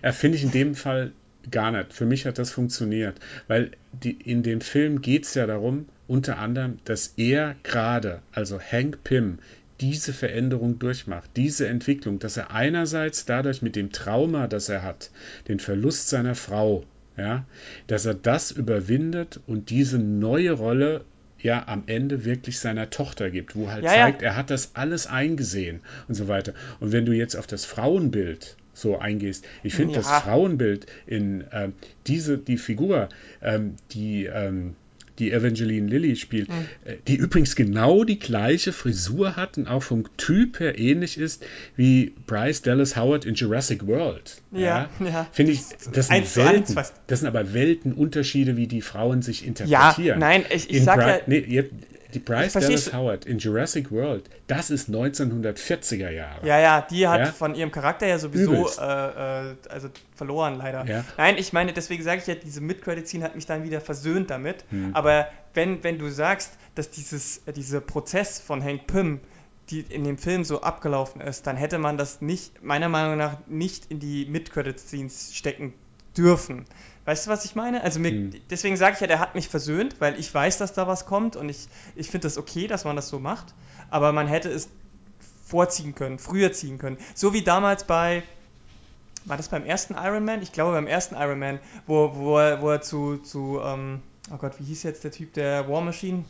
Ja, finde ich in dem Fall gar nicht. Für mich hat das funktioniert, weil die, in dem Film geht es ja darum, unter anderem, dass er gerade, also Hank Pym, diese Veränderung durchmacht, diese Entwicklung, dass er einerseits dadurch mit dem Trauma, das er hat, den Verlust seiner Frau, ja, dass er das überwindet und diese neue Rolle ja am Ende wirklich seiner Tochter gibt, wo halt ja, zeigt, ja. er hat das alles eingesehen und so weiter. Und wenn du jetzt auf das Frauenbild so eingehst, ich finde ja. das Frauenbild in äh, diese, die Figur, ähm, die ähm, die Evangeline Lilly spielt, mhm. die übrigens genau die gleiche Frisur hat und auch vom Typ her ähnlich ist wie Bryce Dallas Howard in Jurassic World. Ja, ja. ja. Finde ich, das sind, Welten, das sind aber Weltenunterschiede, wie die Frauen sich interpretieren. Ja, nein, ich, ich sag ja... Nee, die Bryce Dallas Howard in Jurassic World, das ist 1940er Jahre. Ja, ja, die hat ja? von ihrem Charakter ja sowieso äh, äh, also verloren, leider. Ja. Nein, ich meine, deswegen sage ich ja, diese Mid-Credit-Scene hat mich dann wieder versöhnt damit. Hm. Aber wenn, wenn du sagst, dass dieses, dieser Prozess von Hank Pym die in dem Film so abgelaufen ist, dann hätte man das nicht, meiner Meinung nach, nicht in die Mid-Credit-Scenes stecken dürfen Weißt du, was ich meine? Also mir, hm. deswegen sage ich ja, der hat mich versöhnt, weil ich weiß, dass da was kommt und ich, ich finde das okay, dass man das so macht. Aber man hätte es vorziehen können, früher ziehen können. So wie damals bei, war das beim ersten Iron Man? Ich glaube beim ersten Iron Man, wo, wo, er, wo er zu, zu ähm, oh Gott, wie hieß jetzt der Typ der War Machine?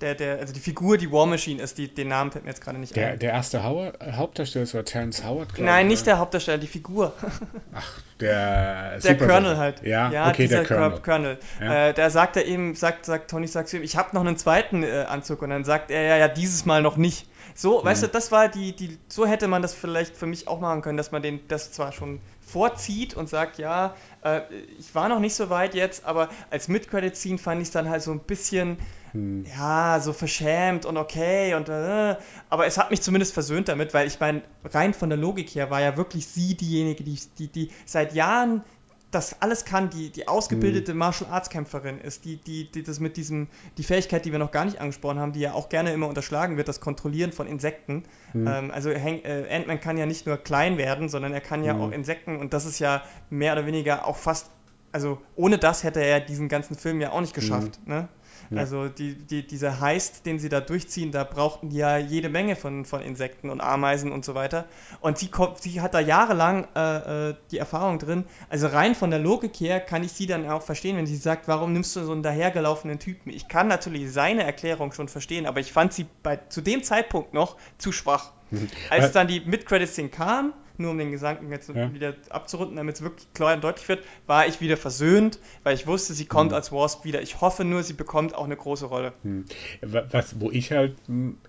Der, der, also die Figur, die War Machine ist, die, den Namen fällt mir jetzt gerade nicht der, ein. Der erste Howard, Hauptdarsteller, das war Terence Howard, glaube Nein, nicht der Hauptdarsteller, die Figur. Ach, der Der Colonel halt. Ja, ja okay, der Colonel. Colonel. Ja. Äh, da sagt er eben, sagt, sagt Tony sagt zu ihm, ich habe noch einen zweiten äh, Anzug und dann sagt er, ja, ja, dieses Mal noch nicht. So, mhm. weißt du, das war die, die, so hätte man das vielleicht für mich auch machen können, dass man den, das zwar schon vorzieht und sagt, ja, äh, ich war noch nicht so weit jetzt, aber als Mid-Credit-Scene fand ich es dann halt so ein bisschen, hm. ja, so verschämt und okay und äh, aber es hat mich zumindest versöhnt damit, weil ich meine, rein von der Logik her war ja wirklich sie diejenige, die, die, die seit Jahren das alles kann, die, die ausgebildete mhm. Martial Arts Kämpferin ist, die, die, die das mit diesem, die Fähigkeit, die wir noch gar nicht angesprochen haben, die ja auch gerne immer unterschlagen wird, das Kontrollieren von Insekten. Mhm. Ähm, also äh, Ant-Man kann ja nicht nur klein werden, sondern er kann ja mhm. auch Insekten und das ist ja mehr oder weniger auch fast, also ohne das hätte er diesen ganzen Film ja auch nicht geschafft. Mhm. Ne? Ja. Also die, die, dieser Heist, den sie da durchziehen, da brauchten die ja jede Menge von, von Insekten und Ameisen und so weiter. Und sie, kommt, sie hat da jahrelang äh, äh, die Erfahrung drin. Also rein von der Logik her kann ich sie dann auch verstehen, wenn sie sagt, warum nimmst du so einen dahergelaufenen Typen? Ich kann natürlich seine Erklärung schon verstehen, aber ich fand sie bei, zu dem Zeitpunkt noch zu schwach. Mhm. Als dann die Mid-Credit-Scene kam, nur um den Gedanken jetzt ja. wieder abzurunden, damit es wirklich klar und deutlich wird, war ich wieder versöhnt, weil ich wusste, sie kommt hm. als Wasp wieder. Ich hoffe nur, sie bekommt auch eine große Rolle. Hm. Was, wo ich halt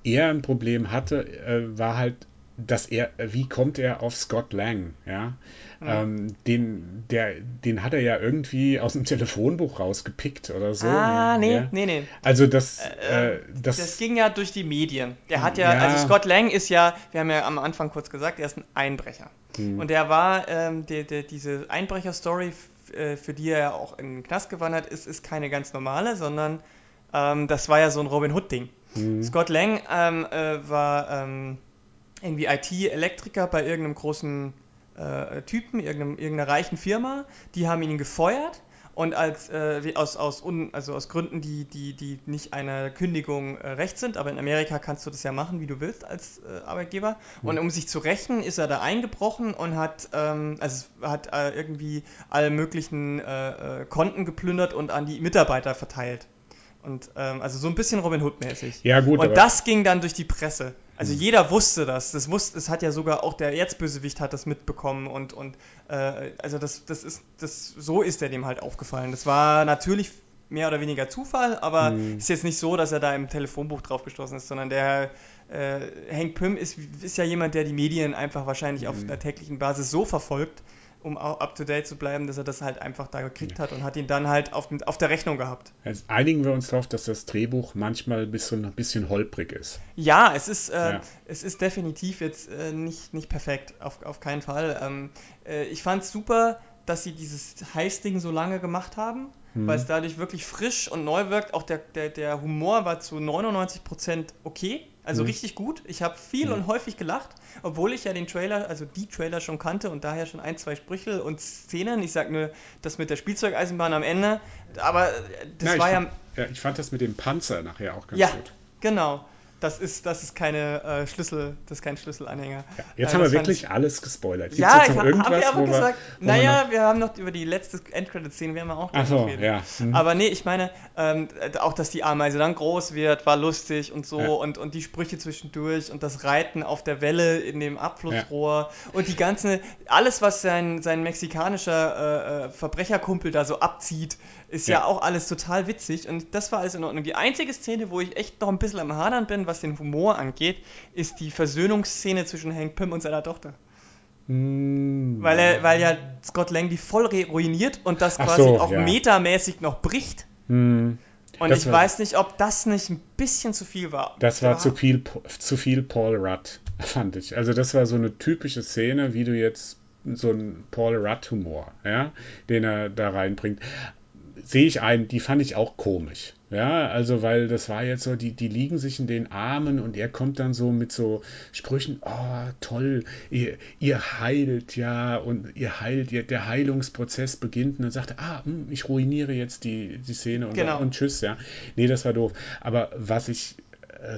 eher ein Problem hatte, äh, war halt, dass er, wie kommt er auf Scott Lang, ja? Mhm. Ähm, den, der, den hat er ja irgendwie aus dem Telefonbuch rausgepickt oder so. Ah, nee, ja. nee, nee. Also das, äh, äh, das, das. ging ja durch die Medien. Der hat ja, ja, also Scott Lang ist ja, wir haben ja am Anfang kurz gesagt, er ist ein Einbrecher. Mhm. Und der war, ähm, der, der, diese Einbrecher-Story, äh, für die er ja auch in den Knast gewandert ist, ist keine ganz normale, sondern ähm, das war ja so ein Robin Hood-Ding. Mhm. Scott Lang ähm, äh, war ähm, irgendwie IT-Elektriker bei irgendeinem großen äh, Typen, irgendeiner reichen Firma, die haben ihn gefeuert und als äh, aus, aus, un, also aus Gründen, die, die, die nicht einer Kündigung äh, recht sind, aber in Amerika kannst du das ja machen, wie du willst als äh, Arbeitgeber. Mhm. Und um sich zu rächen, ist er da eingebrochen und hat, ähm, also hat äh, irgendwie alle möglichen äh, äh, Konten geplündert und an die Mitarbeiter verteilt. Und ähm, also so ein bisschen Robin Hood-mäßig. Ja, gut. Und das ging dann durch die Presse. Also mhm. jeder wusste das. Das wusste, das hat ja sogar auch der Erzbösewicht hat das mitbekommen und und äh, also das das ist das so ist er dem halt aufgefallen. Das war natürlich mehr oder weniger Zufall, aber mhm. ist jetzt nicht so, dass er da im Telefonbuch drauf gestoßen ist, sondern der äh, Hank Pym ist, ist ja jemand, der die Medien einfach wahrscheinlich mhm. auf einer täglichen Basis so verfolgt, um auch up to date zu bleiben, dass er das halt einfach da gekriegt ja. hat und hat ihn dann halt auf, auf der Rechnung gehabt. Jetzt einigen wir uns darauf, dass das Drehbuch manchmal ein bisschen, ein bisschen holprig ist. Ja, es ist, äh, ja. es ist definitiv jetzt äh, nicht, nicht perfekt, auf, auf keinen Fall. Ähm, äh, ich fand es super, dass sie dieses Heiß-Ding so lange gemacht haben, mhm. weil es dadurch wirklich frisch und neu wirkt. Auch der, der, der Humor war zu 99% okay. Also mhm. richtig gut. Ich habe viel mhm. und häufig gelacht, obwohl ich ja den Trailer, also die Trailer schon kannte und daher schon ein, zwei Sprüche und Szenen. Ich sag nur das mit der Spielzeugeisenbahn am Ende. Aber das ja, war ja, ja. Ich fand das mit dem Panzer nachher auch ganz ja, gut. Ja, genau das ist, das ist keine äh, Schlüssel, das ist kein Schlüsselanhänger. Ja, jetzt äh, haben wir wirklich ich, alles gespoilert. Gibt's ja, jetzt noch irgendwas, hab ich aber gesagt, wir, naja, wir, wir haben noch über die letzte Endcredit-Szene, wir auch Ach so. Ja. Hm. Aber nee, ich meine, ähm, auch, dass die Ameise dann groß wird, war lustig und so ja. und, und die Sprüche zwischendurch und das Reiten auf der Welle in dem Abflussrohr ja. und die ganze, alles, was sein, sein mexikanischer äh, äh Verbrecherkumpel da so abzieht, ist ja. ja. auch alles total witzig und das war alles in Ordnung. Die einzige Szene, wo ich echt noch ein bisschen am Hadern bin, was den Humor angeht, ist die Versöhnungsszene zwischen Hank Pym und seiner Tochter. Mm. Weil, er, weil ja Scott Lang die voll ruiniert und das quasi so, auch ja. metamäßig noch bricht. Mm. Und das ich war, weiß nicht, ob das nicht ein bisschen zu viel war. Das war, war zu viel, zu viel Paul Rudd, fand ich. Also das war so eine typische Szene, wie du jetzt so einen Paul Rudd-Humor, ja, den er da reinbringt sehe ich ein, die fand ich auch komisch. Ja, also weil das war jetzt so, die, die liegen sich in den Armen und er kommt dann so mit so Sprüchen, oh toll, ihr, ihr heilt ja und ihr heilt, ihr, der Heilungsprozess beginnt und dann sagt er, ah, hm, ich ruiniere jetzt die, die Szene und, genau. und tschüss, ja. Nee, das war doof. Aber was ich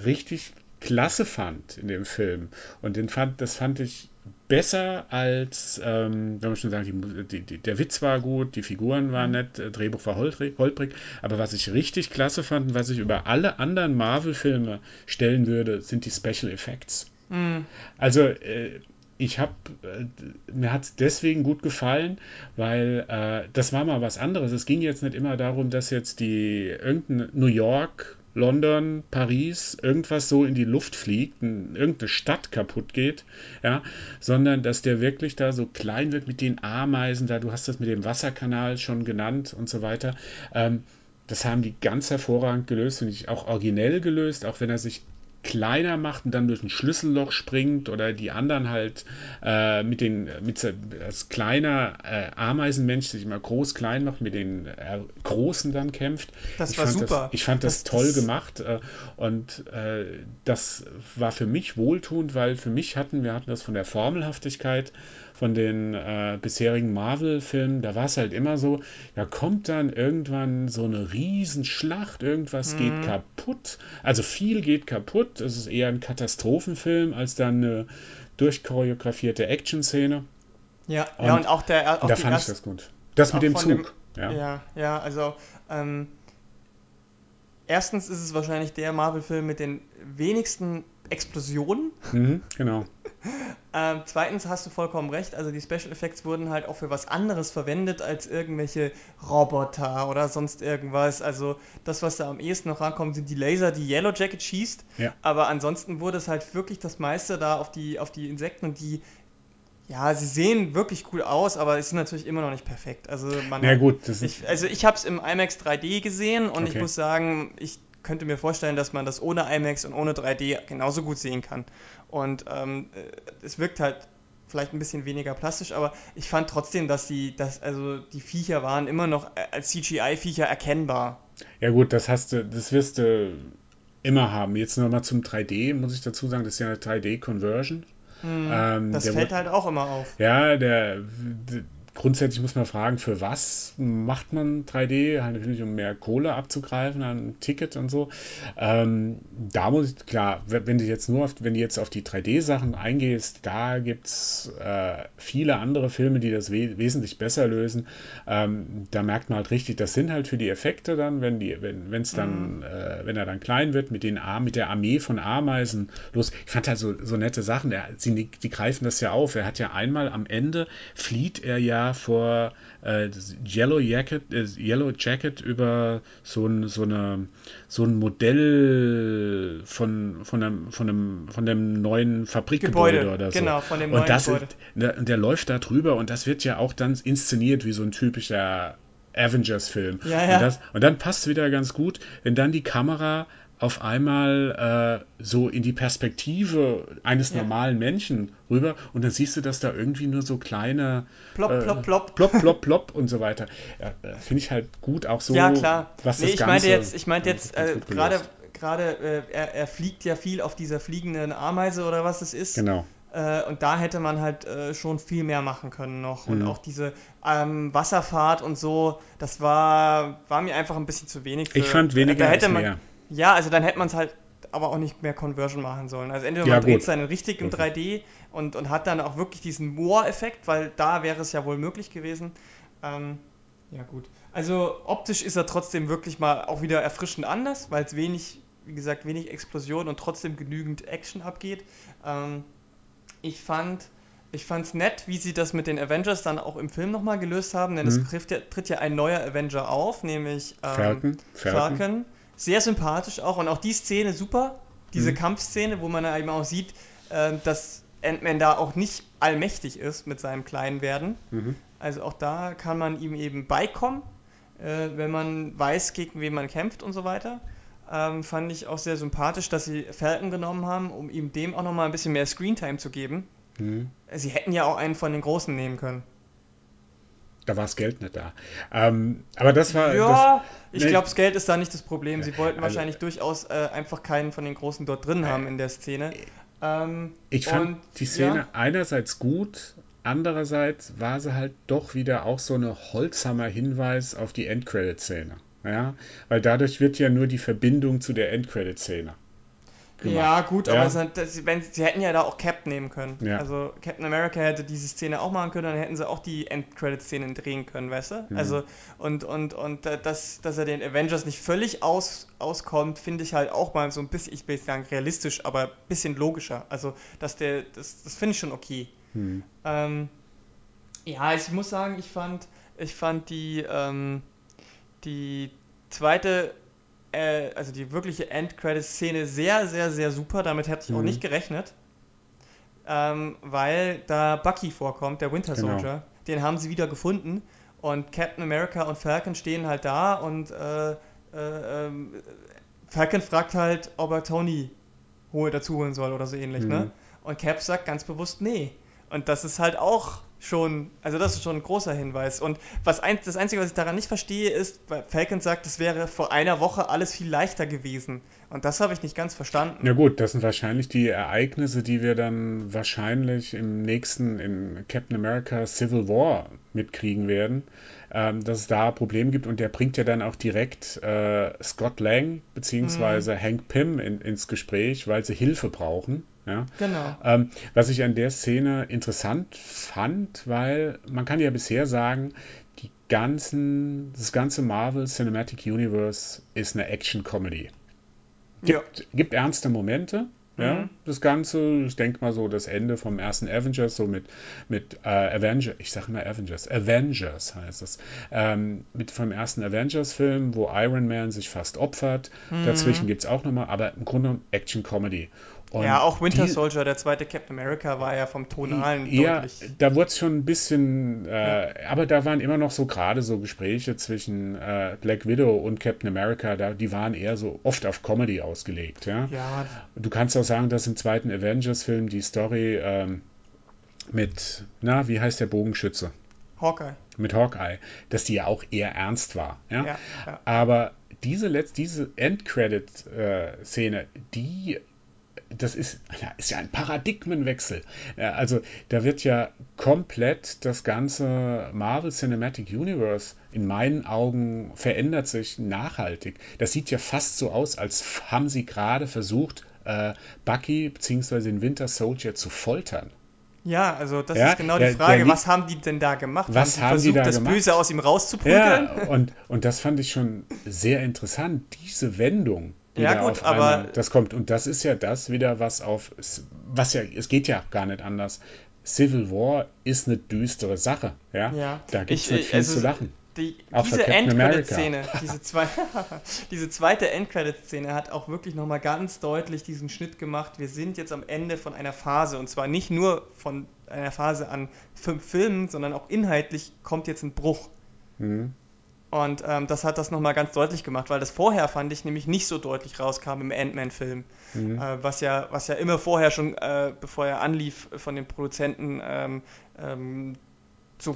richtig klasse fand in dem Film und den fand, das fand ich besser als, ähm, wenn man schon sagt, die, die, der Witz war gut, die Figuren waren mhm. nett, äh, Drehbuch war holprig, aber was ich richtig klasse fand, was ich über alle anderen Marvel-Filme stellen würde, sind die Special Effects. Mhm. Also, äh, ich habe, äh, mir hat es deswegen gut gefallen, weil äh, das war mal was anderes. Es ging jetzt nicht immer darum, dass jetzt die irgendein New York London, Paris, irgendwas so in die Luft fliegt, irgendeine Stadt kaputt geht, ja, sondern dass der wirklich da so klein wird mit den Ameisen da, du hast das mit dem Wasserkanal schon genannt und so weiter. Ähm, das haben die ganz hervorragend gelöst, finde ich auch originell gelöst, auch wenn er sich kleiner macht und dann durch ein Schlüsselloch springt oder die anderen halt äh, mit den mit als kleiner äh, Ameisenmensch sich immer groß klein macht mit den äh, großen dann kämpft. Das ich war super das, ich fand das, das toll das gemacht äh, und äh, das war für mich wohltuend weil für mich hatten wir hatten das von der Formelhaftigkeit von den äh, bisherigen Marvel-Filmen, da war es halt immer so, da kommt dann irgendwann so eine Riesenschlacht, irgendwas mhm. geht kaputt. Also viel geht kaputt. Es ist eher ein Katastrophenfilm als dann eine durchchoreografierte Action-Szene. Ja, und, ja, und auch der. Auch da fand erst, ich das gut. Das mit dem Zug. Dem, ja. ja, ja, also. Ähm, erstens ist es wahrscheinlich der Marvel-Film mit den wenigsten Explosionen. Mhm, genau. ähm, zweitens hast du vollkommen recht, also die Special Effects wurden halt auch für was anderes verwendet als irgendwelche Roboter oder sonst irgendwas. Also das, was da am ehesten noch rankommt, sind die Laser, die Yellow Jacket schießt. Ja. Aber ansonsten wurde es halt wirklich das meiste da auf die, auf die Insekten und die ja, sie sehen wirklich cool aus, aber es ist natürlich immer noch nicht perfekt. Also man ja, gut, ich, also ich habe es im IMAX 3D gesehen und okay. ich muss sagen, ich könnte mir vorstellen, dass man das ohne IMAX und ohne 3D genauso gut sehen kann. Und ähm, äh, es wirkt halt vielleicht ein bisschen weniger plastisch, aber ich fand trotzdem, dass die, dass, also die Viecher waren immer noch äh, als CGI-Viecher erkennbar. Ja gut, das hast du, das wirst du immer haben. Jetzt nochmal zum 3D, muss ich dazu sagen, das ist ja eine 3D-Conversion. Hm, ähm, das fällt halt auch immer auf. Ja, der, grundsätzlich muss man fragen, für was macht man 3D? Halt natürlich, um mehr Kohle abzugreifen, ein Ticket und so. Ähm, da muss ich, klar, wenn du jetzt nur auf, wenn du jetzt auf die 3D-Sachen eingehst, da gibt es äh, viele andere Filme, die das we wesentlich besser lösen. Ähm, da merkt man halt richtig, das sind halt für die Effekte dann, wenn die, wenn es dann, mhm. äh, wenn er dann klein wird, mit den mit der Armee von Ameisen los. Ich fand halt so, so nette Sachen, der, die, die greifen das ja auf. Er hat ja einmal am Ende flieht er ja vor äh, Yellow Jacket, äh, Yellow Jacket über so ein, so eine, so ein Modell von, von, einem, von, einem, von dem neuen Fabrikgebäude Gebäude, oder so. Genau, von dem neuen und das Gebäude. Ist, der, der läuft da drüber und das wird ja auch dann inszeniert wie so ein typischer Avengers-Film. Ja, ja. Und, und, dann passt es wieder ganz gut, wenn dann die Kamera auf einmal äh, so in die Perspektive eines ja. normalen Menschen rüber und dann siehst du, dass da irgendwie nur so kleine plopp, äh, plopp, plopp, plopp, plopp, plopp und so weiter. Ja, Finde ich halt gut auch so. Ja, klar. Was nee, das ich Ganze, meinte jetzt, ich meinte jetzt äh, gerade gerade äh, er, er, fliegt ja viel auf dieser fliegenden Ameise oder was es ist. Genau. Äh, und da hätte man halt äh, schon viel mehr machen können noch. Mhm. Und auch diese ähm, Wasserfahrt und so, das war, war mir einfach ein bisschen zu wenig. Für, ich fand weniger da hätte man, mehr. Ja, also dann hätte man es halt aber auch nicht mehr Conversion machen sollen. Also entweder ja, man dreht es dann richtig im 3D und, und hat dann auch wirklich diesen Moor-Effekt, weil da wäre es ja wohl möglich gewesen. Ähm, ja gut. Also optisch ist er trotzdem wirklich mal auch wieder erfrischend anders, weil es wenig, wie gesagt, wenig Explosion und trotzdem genügend Action abgeht. Ähm, ich fand ich fand's nett, wie sie das mit den Avengers dann auch im Film nochmal gelöst haben, denn mhm. es tritt ja, tritt ja ein neuer Avenger auf, nämlich ähm, Falcon. Falcon. Falcon sehr sympathisch auch und auch die Szene super, diese mhm. Kampfszene, wo man eben auch sieht, äh, dass Ant-Man da auch nicht allmächtig ist mit seinem kleinen Werden. Mhm. Also auch da kann man ihm eben beikommen, äh, wenn man weiß, gegen wen man kämpft und so weiter. Ähm, fand ich auch sehr sympathisch, dass sie Falcon genommen haben, um ihm dem auch nochmal ein bisschen mehr Screentime zu geben. Mhm. Sie hätten ja auch einen von den Großen nehmen können. Da war das Geld nicht da. Ähm, aber das war. Ja, das, ich glaube, das Geld ist da nicht das Problem. Sie wollten also, wahrscheinlich durchaus äh, einfach keinen von den Großen dort drin haben in der Szene. Ähm, ich fand und, die Szene ja. einerseits gut, andererseits war sie halt doch wieder auch so ein holzhammer Hinweis auf die Endcredit-Szene. Ja, weil dadurch wird ja nur die Verbindung zu der Endcredit-Szene gemacht. Ja, gut, ja. aber das, wenn, sie hätten ja da auch Cap nehmen können. Ja. Also Captain America hätte diese Szene auch machen können, dann hätten sie auch die Endcredit-Szenen drehen können, weißt du? Mhm. Also, und, und, und dass, dass er den Avengers nicht völlig aus, auskommt, finde ich halt auch mal so ein bisschen, ich will nicht sagen realistisch, aber ein bisschen logischer. Also, dass der, das, das finde ich schon okay. Mhm. Ähm, ja, ich muss sagen, ich fand, ich fand die, ähm, die zweite äh, also die wirkliche Endcredit-Szene sehr, sehr, sehr super. Damit hätte ich mhm. auch nicht gerechnet. Ähm, weil da Bucky vorkommt, der Winter genau. Soldier. Genau. Den haben sie wieder gefunden. Und Captain America und Falcon stehen halt da und äh, äh, ähm, Falcon fragt halt, ob er Tony hol, dazu holen soll oder so ähnlich, ne? mhm. ne? Und Cap sagt ganz bewusst nee. Und das ist halt auch schon, also das ist schon ein großer Hinweis. Und was ein, das Einzige, was ich daran nicht verstehe, ist, weil Falcon sagt, es wäre vor einer Woche alles viel leichter gewesen. Und das habe ich nicht ganz verstanden. Ja gut, das sind wahrscheinlich die Ereignisse, die wir dann wahrscheinlich im nächsten, in Captain America Civil War mitkriegen werden, ähm, dass es da Probleme gibt. Und der bringt ja dann auch direkt äh, Scott Lang bzw. Mhm. Hank Pym in, ins Gespräch, weil sie Hilfe brauchen. Ja? Genau. Ähm, was ich an der Szene interessant fand, weil man kann ja bisher sagen, die ganzen, das ganze Marvel Cinematic Universe ist eine Action-Comedy. Gibt, ja. gibt ernste Momente, ja, mhm. das Ganze, ich denke mal so das Ende vom ersten Avengers, so mit, mit äh, Avengers, ich sage immer Avengers, Avengers heißt es, ähm, mit vom ersten Avengers-Film, wo Iron Man sich fast opfert. Mhm. Dazwischen gibt es auch nochmal, aber im Grunde Action-Comedy. Und ja, auch Winter die, Soldier, der zweite Captain America, war ja vom Tonalen ja, deutlich. Da wurde es schon ein bisschen, äh, ja. aber da waren immer noch so gerade so Gespräche zwischen äh, Black Widow und Captain America, da, die waren eher so oft auf Comedy ausgelegt. Ja? ja. Du kannst auch sagen, dass im zweiten Avengers-Film die Story ähm, mit, na, wie heißt der Bogenschütze? Hawkeye. Mit Hawkeye, dass die ja auch eher ernst war. Ja? ja. Aber diese, Letz-, diese Endcredit-Szene, äh, die das ist, ist ja ein Paradigmenwechsel. Also da wird ja komplett das ganze Marvel Cinematic Universe in meinen Augen verändert sich nachhaltig. Das sieht ja fast so aus, als haben sie gerade versucht, äh, Bucky bzw. den Winter Soldier zu foltern. Ja, also das ja, ist genau die Frage, der, was haben die denn da gemacht? Was haben, haben versucht, die da das gemacht? Böse aus ihm rauszuprügeln? Ja, und, und das fand ich schon sehr interessant, diese Wendung ja, gut, aber das kommt. Und das ist ja das wieder, was auf, was ja, es geht ja gar nicht anders. Civil War ist eine düstere Sache. Ja, ja. da gibt es nicht viel also, zu lachen. Die, diese Endcredit-Szene, diese, zwei, diese zweite Endcredit-Szene hat auch wirklich nochmal ganz deutlich diesen Schnitt gemacht. Wir sind jetzt am Ende von einer Phase und zwar nicht nur von einer Phase an fünf Filmen, sondern auch inhaltlich kommt jetzt ein Bruch. Mhm. Und ähm, das hat das nochmal ganz deutlich gemacht, weil das vorher fand ich nämlich nicht so deutlich rauskam im Ant-Man-Film. Mhm. Äh, was, ja, was ja immer vorher schon, äh, bevor er anlief, von den Produzenten ähm, ähm, so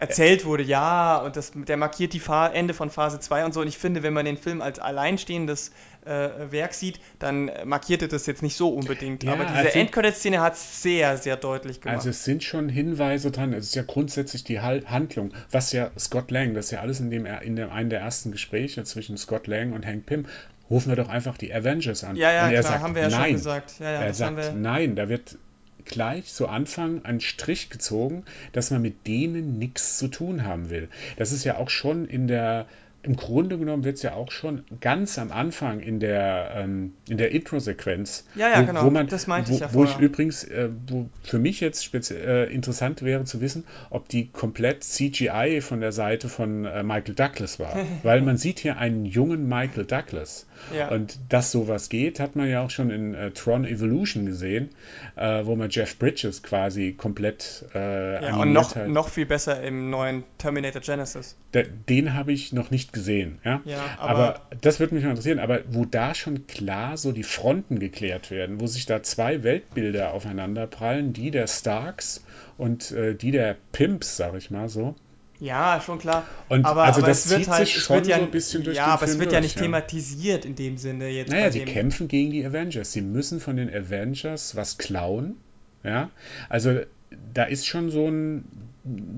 erzählt wurde, ja, und das, der markiert die Fa Ende von Phase 2 und so. Und ich finde, wenn man den Film als alleinstehendes äh, Werk sieht, dann markierte das jetzt nicht so unbedingt. Ja, Aber diese also, Endcredit-Szene hat es sehr, sehr deutlich gemacht. Also es sind schon Hinweise dran. Es ist ja grundsätzlich die Handlung, was ja Scott Lang, das ist ja alles in dem in dem, einem der ersten Gespräche zwischen Scott Lang und Hank Pym, rufen wir doch einfach die Avengers an. Ja, ja, und er klar, sagt, haben wir ja nein. schon gesagt. Ja, ja, er sagt, nein, da wird gleich zu Anfang einen Strich gezogen, dass man mit denen nichts zu tun haben will. Das ist ja auch schon in der im Grunde genommen wird es ja auch schon ganz am Anfang in der, ähm, in der Intro-Sequenz. Ja, ja, wo, genau. Wo man, das meinte wo, ich ja Wo ich übrigens, äh, wo für mich jetzt äh, interessant wäre zu wissen, ob die komplett CGI von der Seite von äh, Michael Douglas war. Weil man sieht hier einen jungen Michael Douglas. Ja. Und dass sowas geht, hat man ja auch schon in äh, Tron Evolution gesehen, äh, wo man Jeff Bridges quasi komplett äh, ja, und noch, hat. noch viel besser im neuen Terminator Genesis. De, den habe ich noch nicht gesehen. Ja, ja aber, aber, das würde mich mal interessieren. Aber wo da schon klar so die Fronten geklärt werden, wo sich da zwei Weltbilder aufeinander prallen, die der Starks und äh, die der Pimps, sag ich mal so. Ja, schon klar. Und aber, also aber das es wird zieht halt, sich es schon wird ja, so ein bisschen durch Ja, aber es Film wird ja durch, nicht thematisiert in dem Sinne jetzt. Naja, sie kämpfen gegen die Avengers. Sie müssen von den Avengers was klauen. Ja, also da ist schon so ein,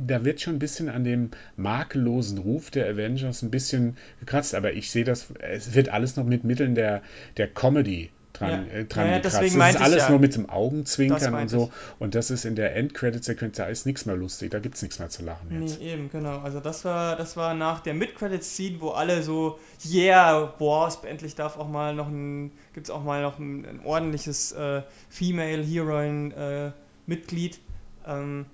da wird schon ein bisschen an dem makellosen Ruf der Avengers ein bisschen gekratzt. Aber ich sehe das, es wird alles noch mit Mitteln der, der Comedy dran, Ja. äh, dran Ja, gekratzt. Das ist alles ja. nur mit dem Augenzwinkern und so. ich. Und das ist in der Endcredit-Sequenz, da ist nichts mehr lustig, da gibt es nichts mehr zu lachen jetzt. Nee, eben, genau. Also das war, das war nach der Mid-Credits-Scene, wo alle so, yeah, Wasp, endlich darf auch mal noch ein, gibt's auch mal noch ein, ein ordentliches äh, Female Heroine-Mitglied. ähm,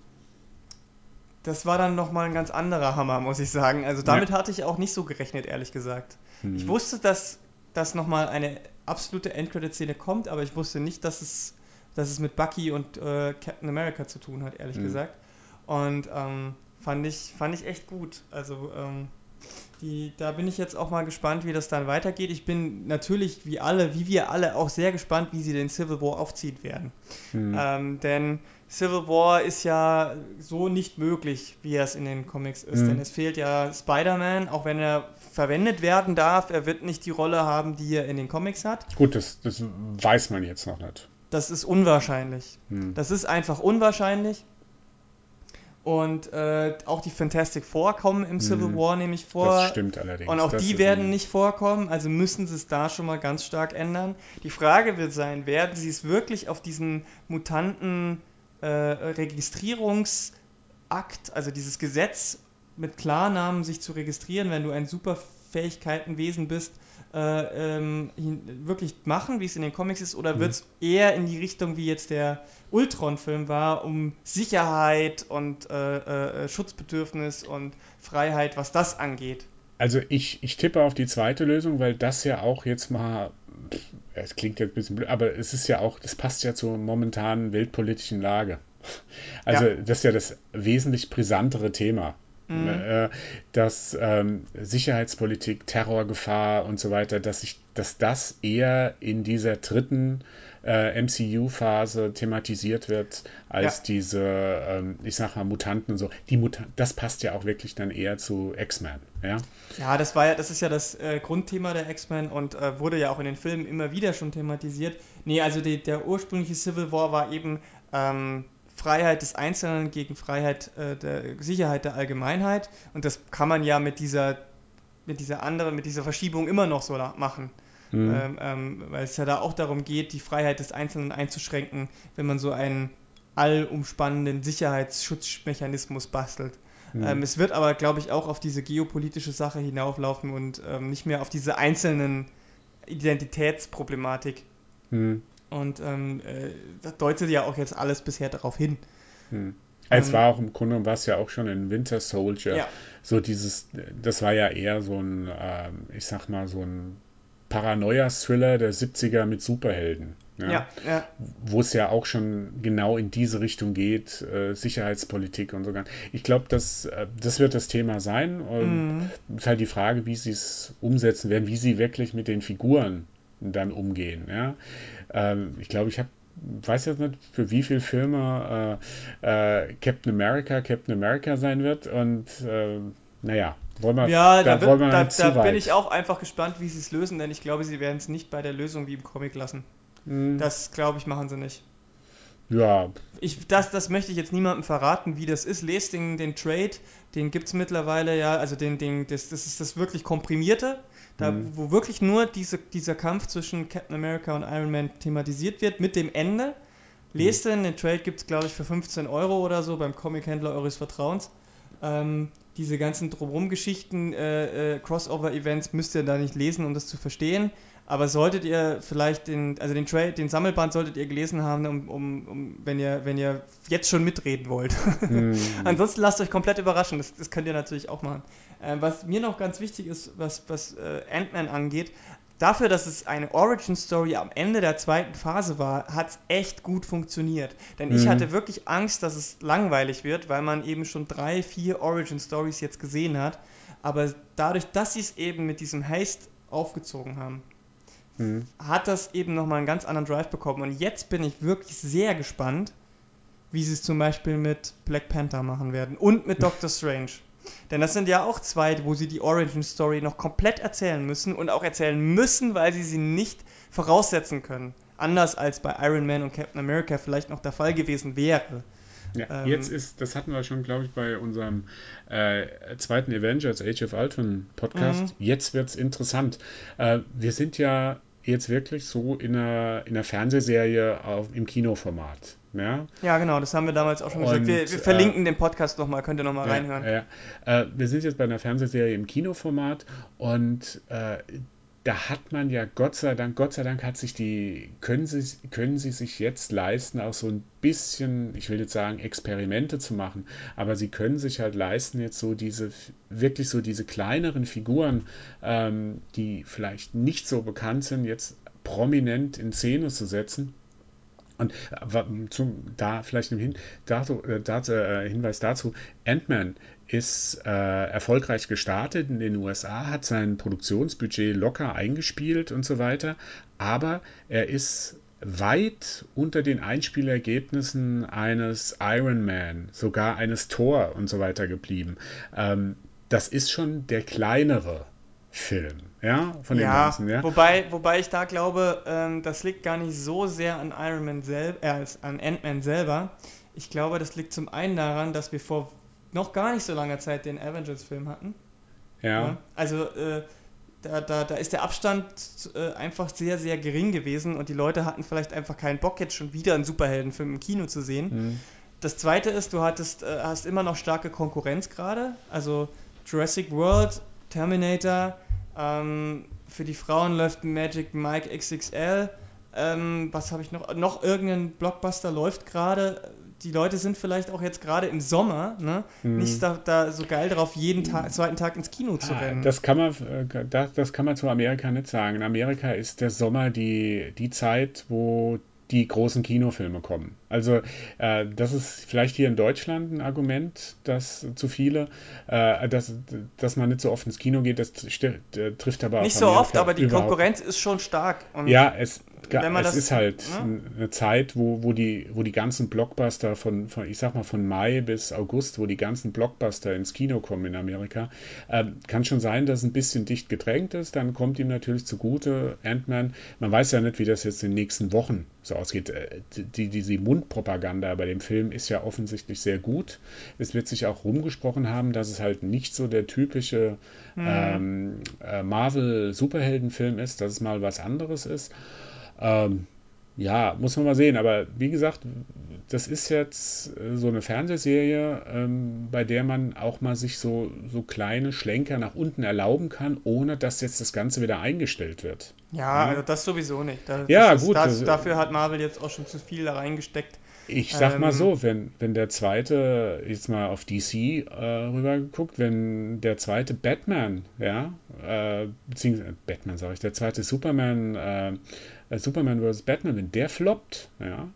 das war dann nochmal ein ganz anderer Hammer, muss ich sagen. Also damit hatte ich auch nicht so gerechnet, ehrlich gesagt. Hm. Ich wusste, dass, dass nochmal eine absolute Endcredit-Szene kommt, aber ich wusste nicht, dass es, dass es mit Bucky und äh, Captain America zu tun hat, ehrlich Mhm. gesagt. Und ähm, fand, ich, fand ich echt gut. Also ähm, die, da bin ich jetzt auch mal gespannt, wie das dann weitergeht. Ich bin natürlich, wie alle, wie wir alle, auch sehr gespannt, wie sie den Civil War aufziehen werden. Hm. Ähm, denn Civil War ist ja so nicht möglich, wie er es in den Comics ist. Mhm. Denn es fehlt ja Spider-Man, auch wenn er verwendet werden darf. Er wird nicht die Rolle haben, die er in den Comics hat. Gut, das, das weiß man jetzt noch nicht. Das ist unwahrscheinlich. Hm. Das ist einfach unwahrscheinlich. Und äh, auch die Fantastic Four kommen im Civil Mhm. War nämlich vor. Das stimmt allerdings. Und auch Das die werden nicht vorkommen, also müssen sie es da schon mal ganz stark ändern. Die Frage wird sein, werden sie es wirklich auf diesen Mutanten äh, Registrierungsakt, also dieses Gesetz mit Klarnamen sich zu registrieren, wenn du ein Superfähigkeitenwesen bist, äh, ähm, wirklich machen, wie es in den Comics ist, oder Mhm. wird es eher in die Richtung, wie jetzt der Ultron-Film war, um Sicherheit und äh, äh, Schutzbedürfnis und Freiheit, was das angeht? Also ich, ich tippe auf die zweite Lösung, weil das ja auch jetzt mal, es klingt jetzt ein bisschen blöd, aber es ist ja auch, das passt ja zur momentanen weltpolitischen Lage. Also Ja. das ist ja das wesentlich brisantere Thema. Mhm. Äh, dass ähm, Sicherheitspolitik, Terrorgefahr und so weiter, dass ich, dass das eher in dieser dritten äh, MCU-Phase thematisiert wird, als Ja. diese, ähm, ich sag mal, Mutanten und so. Die Muta das passt ja auch wirklich dann eher zu X-Men, ja. Ja, das war ja, das ist ja das äh, Grundthema der X-Men und äh, wurde ja auch in den Filmen immer wieder schon thematisiert. Nee, also die, der ursprüngliche Civil War war eben ähm, Freiheit des Einzelnen gegen Freiheit äh, der Sicherheit der Allgemeinheit und das kann man ja mit dieser mit dieser anderen, mit dieser Verschiebung immer noch so machen. Hm. Ähm, ähm, weil es ja da auch darum geht, die Freiheit des Einzelnen einzuschränken, wenn man so einen allumspannenden Sicherheitsschutzmechanismus bastelt. Hm. Ähm, es wird aber, glaube ich, auch auf diese geopolitische Sache hinauflaufen und ähm, nicht mehr auf diese einzelnen Identitätsproblematik. Hm. Und ähm, äh, das deutet ja auch jetzt alles bisher darauf hin. Hm. Es Ähm, war auch im Grunde genommen, war es ja auch schon in Winter Soldier. Ja. So dieses, das war ja eher so ein, ich sag mal, so ein Paranoia-Thriller der 70er mit Superhelden. Ja? Ja, ja. Wo es ja auch schon genau in diese Richtung geht, äh, Sicherheitspolitik und so. Ich glaube, das, äh, das wird das Thema sein. Ähm, Mhm. ist halt die Frage, wie sie es umsetzen werden, wie sie wirklich mit den Figuren dann umgehen. Ja? Ähm, ich glaube, ich habe weiß jetzt nicht, für wie viele Filme äh, äh, Captain America Captain America sein wird und äh, naja, wollen wir, Ja, da, wollen wir da, da bin ich auch einfach gespannt, wie sie es lösen, denn ich glaube, sie werden es nicht bei der Lösung wie im Comic lassen. Hm, Das, glaube ich, machen sie nicht. ja, Ich, das, das möchte ich jetzt niemandem verraten, wie das ist. Lest den, den Trade, den gibt es mittlerweile ja, also den, den, das, das ist das wirklich komprimierte, da, Mhm. wo wirklich nur diese, dieser Kampf zwischen Captain America und Iron Man thematisiert wird, mit dem Ende. Lest den, den Trade gibt es, glaube ich, für 15 Euro oder so beim Comic-Händler eures Vertrauens. Ähm, diese ganzen Drumherum-Geschichten, äh, äh, Crossover-Events müsst ihr da nicht lesen, um das zu verstehen. Aber solltet ihr vielleicht den, also den Trade, den Sammelband solltet ihr gelesen haben, um, um, um wenn ihr, wenn ihr jetzt schon mitreden wollt. hm, Ansonsten lasst euch komplett überraschen, das, das könnt ihr natürlich auch machen. Äh, was mir noch ganz wichtig ist, was, was äh, Ant-Man angeht, dafür, dass es eine Origin-Story am Ende der zweiten Phase war, hat es echt gut funktioniert. Denn ich Mhm. hatte wirklich Angst, dass es langweilig wird, weil man eben schon drei, vier Origin-Stories jetzt gesehen hat. Aber dadurch, dass sie es eben mit diesem Haste aufgezogen haben, hm. hat das eben nochmal einen ganz anderen Drive bekommen. Und jetzt bin ich wirklich sehr gespannt, wie sie es zum Beispiel mit Black Panther machen werden und mit Doctor Strange. Denn das sind ja auch zwei, wo sie die Origin Story noch komplett erzählen müssen und auch erzählen müssen, weil sie sie nicht voraussetzen können. Anders als bei Iron Man und Captain America vielleicht noch der Fall gewesen wäre. Ja, ähm, jetzt ist, das hatten wir schon, glaube ich, bei unserem äh, zweiten Avengers Age of Ultron Podcast. Mhm. Jetzt wird es interessant. Äh, wir sind ja jetzt wirklich so in einer, in einer Fernsehserie auf, im Kinoformat. Ja? ja, genau, das haben wir damals auch schon gesagt. Wir, wir verlinken äh, den Podcast nochmal, könnt ihr nochmal ja, reinhören. Ja, äh, wir sind jetzt bei einer Fernsehserie im Kinoformat und äh, da hat man ja Gott sei Dank, Gott sei Dank hat sich die, können sie, können sie sich jetzt leisten, auch so ein bisschen, ich will jetzt sagen, Experimente zu machen, aber sie können sich halt leisten, jetzt so diese, wirklich so diese kleineren Figuren, ähm, die vielleicht nicht so bekannt sind, jetzt prominent in Szene zu setzen. Und äh, zum, da vielleicht Hin, dazu, äh, dazu, äh, Hinweis dazu, Ant-Man ist äh, erfolgreich gestartet in den USA, hat sein Produktionsbudget locker eingespielt und so weiter, aber er ist weit unter den Einspielergebnissen eines Iron Man, sogar eines Thor und so weiter geblieben. Ähm, das ist schon der kleinere Film, ja, von den ja, ganzen, ja. Wobei, wobei ich da glaube, ähm, das liegt gar nicht so sehr an Iron Man selber, äh, an Ant-Man selber. Ich glaube, das liegt zum einen daran, dass wir vor noch gar nicht so langer Zeit den Avengers-Film hatten. Ja. ja. Also äh, da, da, da ist der Abstand äh, einfach sehr, sehr gering gewesen und die Leute hatten vielleicht einfach keinen Bock, jetzt schon wieder einen Superheldenfilm im Kino zu sehen. Mhm. Das zweite ist, du hattest, äh, hast immer noch starke Konkurrenz gerade. Also Jurassic World, Terminator, ähm, für die Frauen läuft Magic Mike XXL. Ähm, was habe ich noch? Noch irgendein Blockbuster läuft gerade die Leute sind vielleicht auch jetzt gerade im Sommer ne, hm. nicht da, da, so geil drauf, jeden Tag, zweiten Tag ins Kino zu ah, rennen. Das kann man, äh, das, das kann man zu Amerika nicht sagen. In Amerika ist der Sommer die, die Zeit, wo die großen Kinofilme kommen. Also äh, das ist vielleicht hier in Deutschland ein Argument, dass zu viele, äh, dass, dass man nicht so oft ins Kino geht, das äh, trifft aber auch Nicht so oft, aber die Konkurrenz ist schon stark. ja, es, es das, ist halt ne? eine Zeit, wo, wo, die, wo die ganzen Blockbuster von, von, ich sag mal, von Mai bis August, wo die ganzen Blockbuster ins Kino kommen in Amerika, äh, kann schon sein, dass es ein bisschen dicht gedrängt ist. Dann kommt ihm natürlich zugute Ant-Man. Man weiß ja nicht, wie das jetzt in den nächsten Wochen so ausgeht. Äh, die, die, die Mundpropaganda bei dem Film ist ja offensichtlich sehr gut. Es wird sich auch rumgesprochen haben, dass es halt nicht so der typische mhm. ähm, äh, Marvel-Superheldenfilm ist, dass es mal was anderes ist. Ähm, ja, muss man mal sehen. Aber wie gesagt, das ist jetzt äh, so eine Fernsehserie, ähm, bei der man auch mal sich so, so kleine Schlenker nach unten erlauben kann, ohne dass jetzt das Ganze wieder eingestellt wird. Ja, ja. also das sowieso nicht. Das, ja, gut. Das, dafür hat Marvel jetzt auch schon zu viel da reingesteckt. Ich sag ähm, mal so, wenn, wenn der zweite, jetzt mal auf DC äh, rübergeguckt, wenn der zweite Batman, ja, äh, beziehungsweise Batman sage ich, der zweite Superman, äh, äh Superman vs. Batman, wenn der floppt, ja,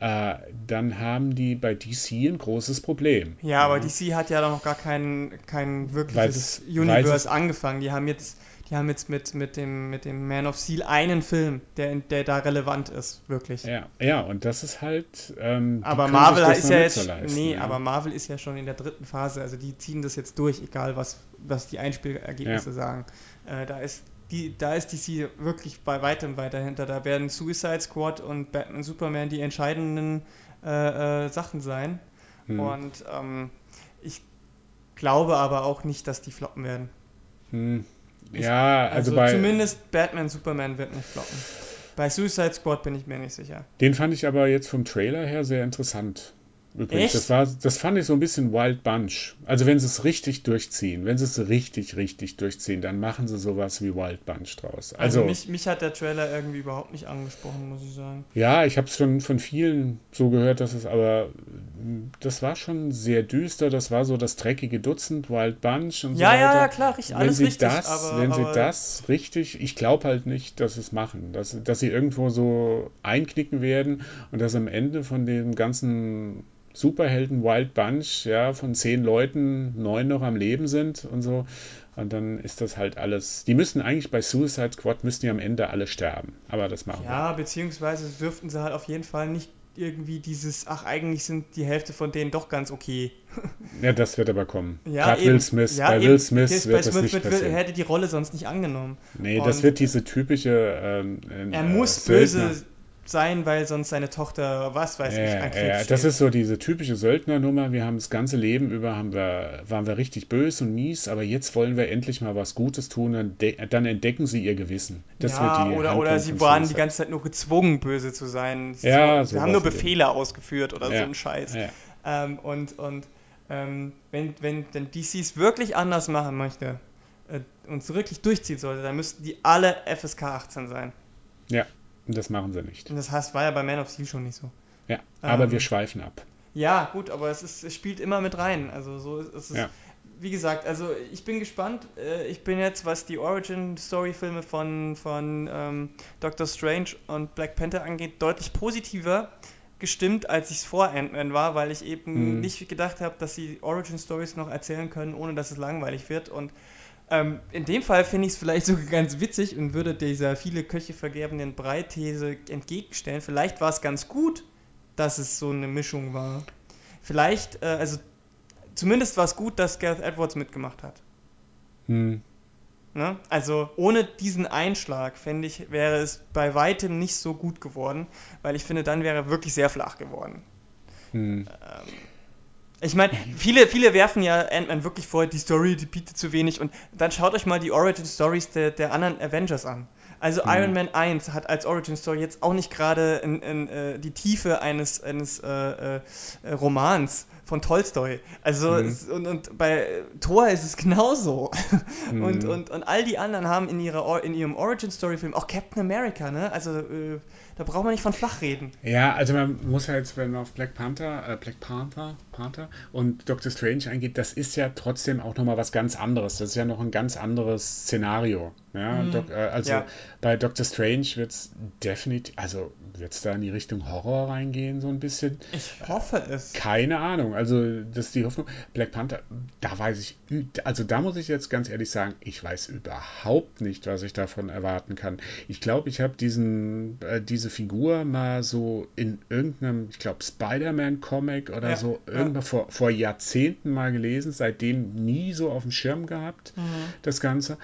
äh, dann haben die bei DC ein großes Problem. Ja, aber DC hat ja noch gar kein, kein wirkliches Universe angefangen. Die haben jetzt die haben jetzt mit, mit, dem, mit dem Man of Steel einen Film, der, der da relevant ist, wirklich. Ja, ja und das ist halt. Ähm, aber Marvel ist ja jetzt. Leisten, nee, ja. aber Marvel ist ja schon in der dritten Phase, also die ziehen das jetzt durch, egal was, was die Einspielergebnisse ja. sagen. Äh, da ist die, da ist DC wirklich bei weitem weiter hinter. Da werden Suicide Squad und Batman Superman die entscheidenden äh, äh, Sachen sein. Hm. Und ähm, ich glaube aber auch nicht, dass die floppen werden. Hm. Ja, also, also bei. Zumindest Batman Superman wird nicht floppen. Bei Suicide Squad bin ich mir nicht sicher. Den fand ich aber jetzt vom Trailer her sehr interessant. Übrigens, Echt? das war, das fand ich so ein bisschen Wild Bunch. Also wenn sie es richtig durchziehen, wenn sie es richtig, richtig durchziehen, dann machen sie sowas wie Wild Bunch draus. Also, also mich, mich hat der Trailer irgendwie überhaupt nicht angesprochen, muss ich sagen. Ja, ich habe es schon von vielen so gehört, dass es aber, das war schon sehr düster. Das war so das dreckige Dutzend Wild Bunch und ja, so weiter. Ja, ja, klar, richtig, alles wenn sie richtig. Das, aber, wenn aber sie das richtig, ich glaube halt nicht, dass sie es machen, dass, dass sie irgendwo so einknicken werden und dass am Ende von dem ganzen Superhelden Wild Bunch, ja, von zehn Leuten neun noch am Leben sind und so. Und dann ist das halt alles. Die müssen eigentlich bei Suicide Squad müssen die am Ende alle sterben. Aber das machen ja, wir. Ja, beziehungsweise dürften sie halt auf jeden Fall nicht irgendwie dieses, ach, eigentlich sind die Hälfte von denen doch ganz okay. Ja, das wird aber kommen. Ja, Gerade. Will Smith. Ja, bei eben. Will Smith Das- wird bei das Smith nicht passieren. hätte die Rolle sonst nicht angenommen. Nee, Und das wird diese typische. Ähm, Er äh, muss Söldner- böse sein, weil sonst seine Tochter, was weiß ich, Ja, an Krebs ja, das ist so diese typische Söldnernummer. Wir haben das ganze Leben über, haben wir, waren wir richtig böse und mies, aber jetzt wollen wir endlich mal was Gutes tun, dann, dann entdecken sie ihr Gewissen. Das ja, oder, Handlung oder sie waren die ganze Zeit nur gezwungen, böse zu sein. Sie, Ja, sie haben nur sowas eben. Befehle ausgeführt oder Ja, so ein Scheiß. ja. Ähm, und und ähm, wenn, wenn, wenn DC es wirklich anders machen möchte äh, und es wirklich durchziehen sollte, dann müssten die alle FSK 18 sein. Ja, das machen sie nicht. Und das heißt, war ja bei Man of Steel schon nicht so. Ja, aber Ähm, wir schweifen ab. Ja, gut, aber es, ist, es spielt immer mit rein. Also so ist es. Ja. Wie gesagt, also ich bin gespannt. Äh, Ich bin jetzt, was die Origin-Story-Filme von, von ähm, Doctor Strange und Black Panther angeht, deutlich positiver gestimmt, als ich es vor Ant-Man war, weil ich eben Mhm. nicht gedacht habe, dass sie Origin-Stories noch erzählen können, ohne dass es langweilig wird. Und ähm, in dem Fall finde ich es vielleicht sogar ganz witzig und würde dieser viele Köche vergerbenden Brei-These entgegenstellen. Vielleicht war es ganz gut, dass es so eine Mischung war. Vielleicht, äh, also zumindest war es gut, dass Gareth Edwards mitgemacht hat. Hm. Ne? Also ohne diesen Einschlag, fände ich, wäre es bei weitem nicht so gut geworden, weil ich finde, dann wäre er wirklich sehr flach geworden. Hm. Ähm, ich meine, viele, viele werfen ja Ant-Man wirklich vor, die Story, die bietet zu wenig und dann schaut euch mal die Origin Stories der, der anderen Avengers an. Also Mhm. Iron Man 1 hat als Origin Story jetzt auch nicht gerade äh, die Tiefe eines, eines äh, äh, Romans von Tolstoi. Also Mhm. und, und bei Thor ist es genauso. Und, Mhm. und, und all die anderen haben in, ihrer, in ihrem Origin Story Film, auch Captain America, ne? Also äh, da braucht man nicht von flach reden. Ja, also man muss ja jetzt, wenn man auf Black Panther, äh, Black Panther, Panther und Doctor Strange eingeht, das ist ja trotzdem auch nochmal was ganz anderes. Das ist ja noch ein ganz anderes Szenario. Ja, Mhm. Doc, äh, also Ja. bei Doctor Strange wird es definitiv, also wird es da in die Richtung Horror reingehen, so ein bisschen. Ich hoffe es. Keine Ahnung, also das ist die Hoffnung. Black Panther, da weiß ich, also da muss ich jetzt ganz ehrlich sagen, ich weiß überhaupt nicht, was ich davon erwarten kann. Ich glaube, ich habe diesen, äh, diese Figur mal so in irgendeinem, ich glaube, Spider-Man-Comic oder Ja, so, ja. irgendwann vor, vor Jahrzehnten mal gelesen, seitdem nie so auf dem Schirm gehabt, Mhm. das Ganze.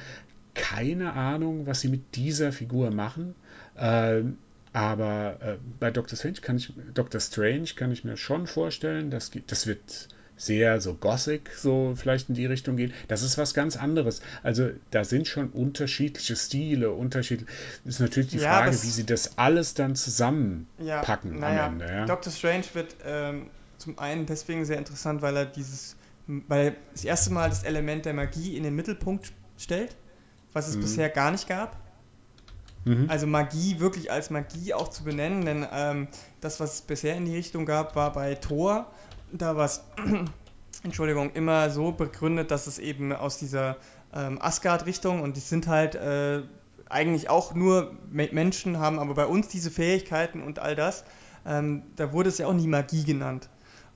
Keine Ahnung, was sie mit dieser Figur machen. Ähm, aber äh, bei Doctor Strange kann ich Doctor Strange kann ich mir schon vorstellen, dass das wird sehr so Gothic so vielleicht in die Richtung gehen. Das ist was ganz anderes. Also da sind schon unterschiedliche Stile, unterschiedlich. Ist natürlich die Ja, Frage, das- wie sie das alles dann Ja, zusammenpacken naja, am Ende. Ja? Doctor Strange wird ähm, zum einen deswegen sehr interessant, weil er dieses, weil er das erste Mal das Element der Magie in den Mittelpunkt stellt, was es Mhm. bisher gar nicht gab. Mhm. Also Magie wirklich als Magie auch zu benennen, denn ähm, das, was es bisher in die Richtung gab, war bei Thor. Da war es, Entschuldigung, immer so begründet, dass es eben aus dieser ähm, Asgard-Richtung und die sind halt äh, eigentlich auch nur Me Menschen, haben aber bei uns diese Fähigkeiten und all das. Ähm, da wurde es ja auch nie Magie genannt.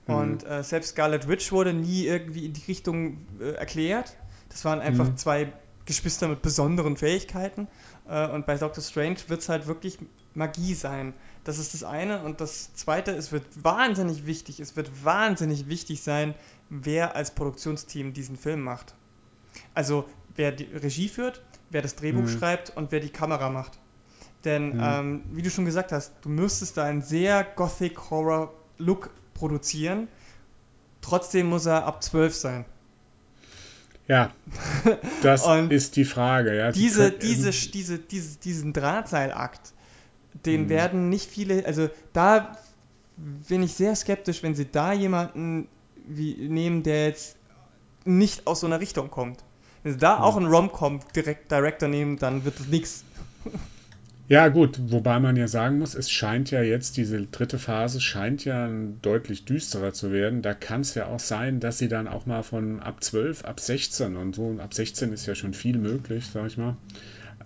Mhm. Und äh, selbst Scarlet Witch wurde nie irgendwie in die Richtung äh, erklärt. Das waren einfach Mhm. zwei Geschwister mit besonderen Fähigkeiten. Äh, und bei Doctor Strange wird es halt wirklich Magie sein. Das ist das eine. Und das zweite, es wird wahnsinnig wichtig, es wird wahnsinnig wichtig sein, wer als Produktionsteam diesen Film macht. Also wer die Regie führt, wer das Drehbuch Mhm. schreibt und wer die Kamera macht. Denn, Mhm. ähm, wie du schon gesagt hast, du müsstest da einen sehr Gothic-Horror-Look produzieren. Trotzdem muss er ab 12 sein. Ja, das ist die Frage. Ja. Diese, können- diese, diese, diese, diesen Drahtseilakt, den Mhm. werden nicht viele, also da bin ich sehr skeptisch, wenn sie da jemanden wie, nehmen, der jetzt nicht aus so einer Richtung kommt. Wenn sie da Mhm. auch einen Rom-Com-Director nehmen, dann wird es nichts. Ja, gut, wobei man ja sagen muss, es scheint ja jetzt, diese dritte Phase scheint ja deutlich düsterer zu werden. Da kann es ja auch sein, dass sie dann auch mal von ab 12, ab 16 und so, und ab 16 ist ja schon viel möglich, sag ich mal,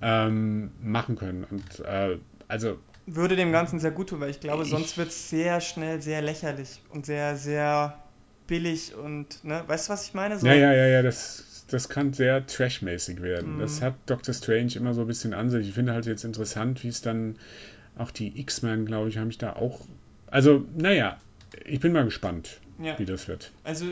ähm, machen können. Und äh, also, Würde dem Ganzen sehr gut tun, weil ich glaube, Ich- sonst wird es sehr schnell sehr lächerlich und sehr, sehr billig und, ne, weißt du, was ich meine? So, ja, ja, ja, ja, das, das kann sehr trashmäßig werden. Mhm. Das hat Doctor Strange immer so ein bisschen an sich. Ich finde halt jetzt interessant, wie es dann auch die X-Men, glaube ich, haben mich da auch Also, naja, ich bin mal gespannt, ja. wie das wird. Also,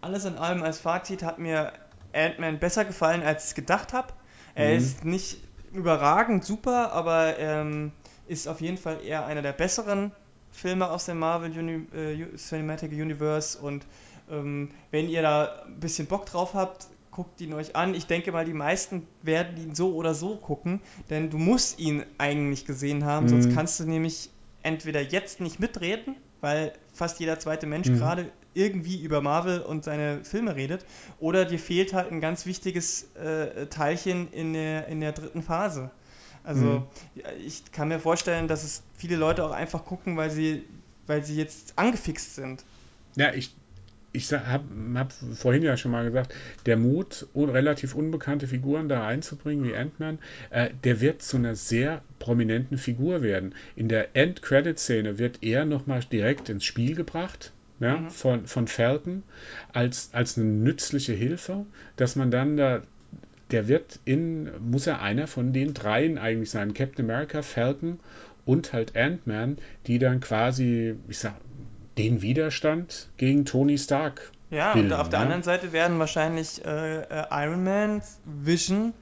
alles in allem als Fazit hat mir Ant-Man besser gefallen, als ich gedacht habe. Er mhm. ist nicht überragend super, aber ähm, ist auf jeden Fall eher einer der besseren Filme aus dem Marvel Uni äh, Cinematic Universe und ähm, wenn ihr da ein bisschen Bock drauf habt, guckt ihn euch an. Ich denke mal, die meisten werden ihn so oder so gucken, denn du musst ihn eigentlich gesehen haben, mhm. sonst kannst du nämlich entweder jetzt nicht mitreden, weil fast jeder zweite Mensch mhm. gerade irgendwie über Marvel und seine Filme redet, oder dir fehlt halt ein ganz wichtiges äh, Teilchen in der, in der dritten Phase. Also mhm. ich kann mir vorstellen, dass es viele Leute auch einfach gucken, weil sie, weil sie jetzt angefixt sind. Ja, ich, ich habe hab vorhin ja schon mal gesagt, der Mut, relativ unbekannte Figuren da einzubringen, wie Ant-Man, äh, der wird zu einer sehr prominenten Figur werden. In der End-Credit-Szene wird er nochmal direkt ins Spiel gebracht. Ja, mhm. von, von Falcon als, als eine nützliche Hilfe, dass man dann da der wird in, muss er einer von den dreien eigentlich sein, Captain America, Falcon und halt Ant-Man, die dann quasi, ich sag, den Widerstand gegen Tony Stark. Ja, bilden, und auf der anderen Seite werden wahrscheinlich äh, äh, Iron Man, Vision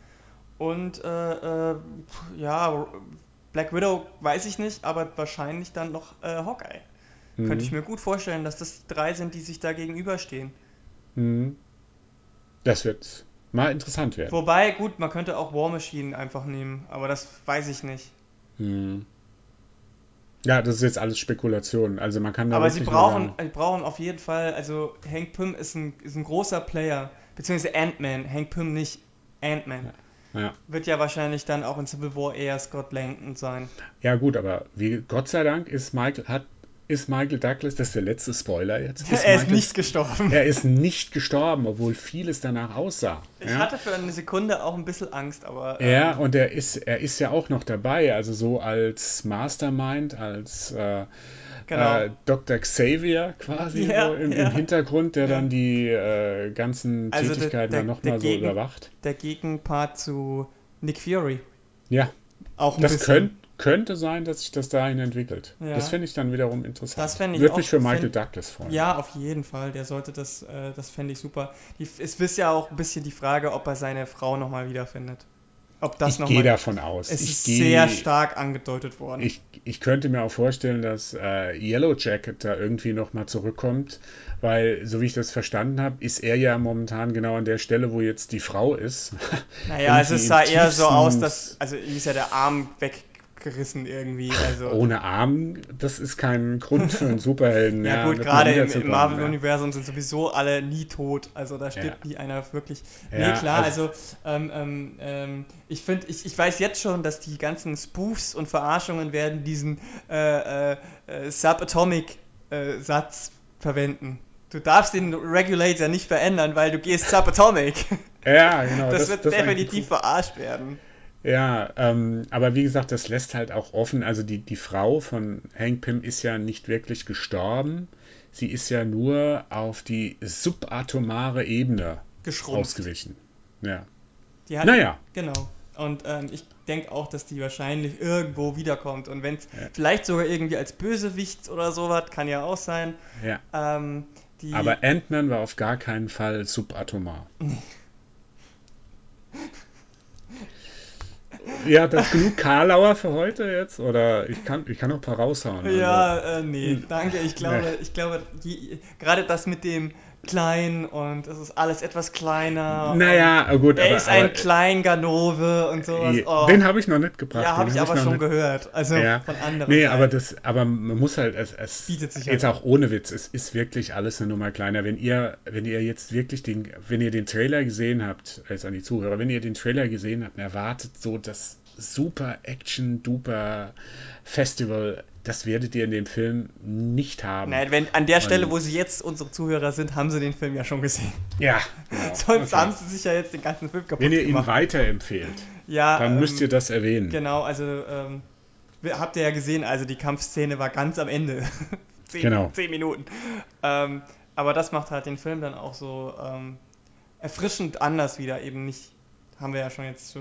und äh, äh, ja, Black Widow weiß ich nicht, aber wahrscheinlich dann noch äh, Hawkeye. Mhm. Könnte ich mir gut vorstellen, dass das drei sind, die sich da gegenüberstehen. Mhm. Das wird mal interessant werden. Wobei, gut, man könnte auch War Machine einfach nehmen, aber das weiß ich nicht. Hm. Ja, das ist jetzt alles Spekulation. Also man kann da Aber sie brauchen, sie brauchen auf jeden Fall, also Hank Pym ist ein, ist ein großer Player, beziehungsweise Ant-Man, Hank Pym nicht Ant-Man. Ja. Ja. Wird ja wahrscheinlich dann auch in Civil War eher Scott Langton sein. Ja gut, aber wie Gott sei Dank ist Michael, hat ist Michael Douglas, das ist der letzte Spoiler jetzt. Ist er Michael, ist nicht gestorben. Er ist nicht gestorben, obwohl vieles danach aussah. Ich ja? hatte für eine Sekunde auch ein bisschen Angst, aber. Ähm, ja, und er ist, er ist ja auch noch dabei, also so als Mastermind, als äh, genau. äh, Dr. Xavier quasi ja, so im, ja. im, Hintergrund, der dann die äh, ganzen also Tätigkeiten der, der, dann nochmal so überwacht. Der Gegenpart zu Nick Fury. Ja. Auch ein das bisschen. Könnt, könnte sein, dass sich das dahin entwickelt. Ja. Das finde ich dann wiederum interessant. Das ich Würde mich für Michael Douglas freuen. Ja, auf jeden Fall. Der sollte das, äh, das fände ich super. Die, es ist ja auch ein bisschen die Frage, ob er seine Frau nochmal wiederfindet. Ob das ich gehe davon aus. Es ich ist geh, sehr stark angedeutet worden. Ich, ich könnte mir auch vorstellen, dass äh, Yellow Jacket da irgendwie nochmal zurückkommt, weil, so wie ich das verstanden habe, ist er ja momentan genau an der Stelle, wo jetzt die Frau ist. Naja, es sah eher so aus, dass, also ihm ist ja der Arm weg abgerissen irgendwie. Also. Ohne Arm, das ist kein Grund für einen Superhelden. ja, gut, gerade im, im Marvel-Universum sind sowieso alle nie tot. Also da stirbt ja. nie einer wirklich. Ja, nee, klar, also, also ähm, ähm, ähm, ich finde, ich, ich weiß jetzt schon, dass die ganzen Spoofs und Verarschungen werden diesen äh, äh, äh Subatomic-Satz äh, verwenden. Du darfst den Regulator nicht verändern, weil du gehst Subatomic. Ja, genau. Das, das wird das definitiv verarscht werden. Ja, ähm, aber wie gesagt, das lässt halt auch offen. Also die, die Frau von Hank Pym ist ja nicht wirklich gestorben. Sie ist ja nur auf die subatomare Ebene ausgewichen. Ja. Die hat, naja. Genau. Und ähm, ich denke auch, dass die wahrscheinlich irgendwo wiederkommt. Und wenn es ja. vielleicht sogar irgendwie als Bösewicht oder sowas, kann ja auch sein. Ja. Ähm, Aber Ant-Man war auf gar keinen Fall subatomar. Ja, das genug Karlauer für heute jetzt? Oder ich kann, ich kann noch ein paar raushauen. Also. Ja, äh, nee, danke. Ich glaube, nee. ich glaube, gerade das mit dem klein und es ist alles etwas kleiner. Naja, gut. Er aber, ist ein klein Ganove und sowas. Oh. Den habe ich noch nicht gebracht. Ja, habe ich hab aber ich schon nicht. gehört. Also ja. von anderen. Nee, Seiten. aber das, aber man muss halt, es, es bietet sich jetzt halt auch ohne Witz, es ist wirklich alles eine Nummer kleiner. Wenn ihr, wenn ihr jetzt wirklich den, wenn ihr den Trailer gesehen habt, jetzt an die Zuhörer, wenn ihr den Trailer gesehen habt, erwartet so das super Action-Duper Festival das werdet ihr in dem Film nicht haben. Nein, wenn, an der Stelle, wo sie jetzt unsere Zuhörer sind, haben sie den Film ja schon gesehen. Ja. Genau. Sonst haben sie sich ja jetzt den ganzen Film kaputt Wenn ihr gemacht. ihn weiterempfehlt, ja, dann ähm, müsst ihr das erwähnen. Genau, also ähm, habt ihr ja gesehen, also die Kampfszene war ganz am Ende. zehn, genau. zehn Minuten. Ähm, aber das macht halt den Film dann auch so ähm, erfrischend anders wieder. Eben nicht, haben wir ja schon jetzt so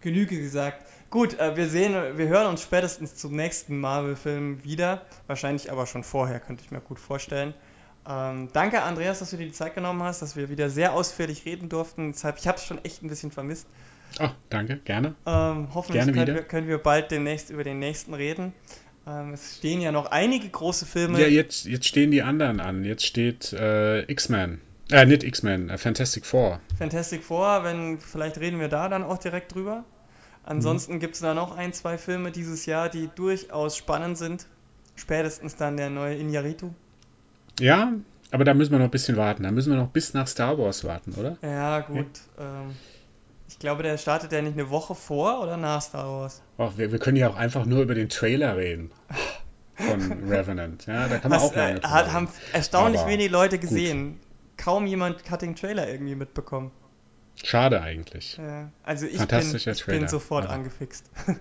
Genüge gesagt. Gut, äh, wir sehen, wir hören uns spätestens zum nächsten Marvel-Film wieder. Wahrscheinlich aber schon vorher, könnte ich mir gut vorstellen. Ähm, danke, Andreas, dass du dir die Zeit genommen hast, dass wir wieder sehr ausführlich reden durften. Deshalb, ich habe es schon echt ein bisschen vermisst. Oh, danke, gerne. Ähm, hoffentlich gerne können, wir, können, wir, bald demnächst über den nächsten reden. Ähm, es stehen ja noch einige große Filme. Ja, jetzt, jetzt stehen die anderen an. Jetzt steht äh, X-Men. Äh, nicht X-Men, äh, Fantastic Four. Fantastic Four, wenn, vielleicht reden wir da dann auch direkt drüber. Ansonsten mhm. gibt es da noch ein, zwei Filme dieses Jahr, die durchaus spannend sind. Spätestens dann der neue Inyaritu. Ja, aber da müssen wir noch ein bisschen warten. Da müssen wir noch bis nach Star Wars warten, oder? Ja, gut. Ja. Ähm, ich glaube, der startet ja nicht eine Woche vor oder nach Star Wars. Och, wir, wir können ja auch einfach nur über den Trailer reden. Von Revenant. Ja, da kann man Hast, auch lange äh, Haben erstaunlich aber wenig Leute gesehen. Gut. Kaum jemand hat den Trailer irgendwie mitbekommen. Schade eigentlich. Ja, also ich, bin, ich bin, sofort angefixt.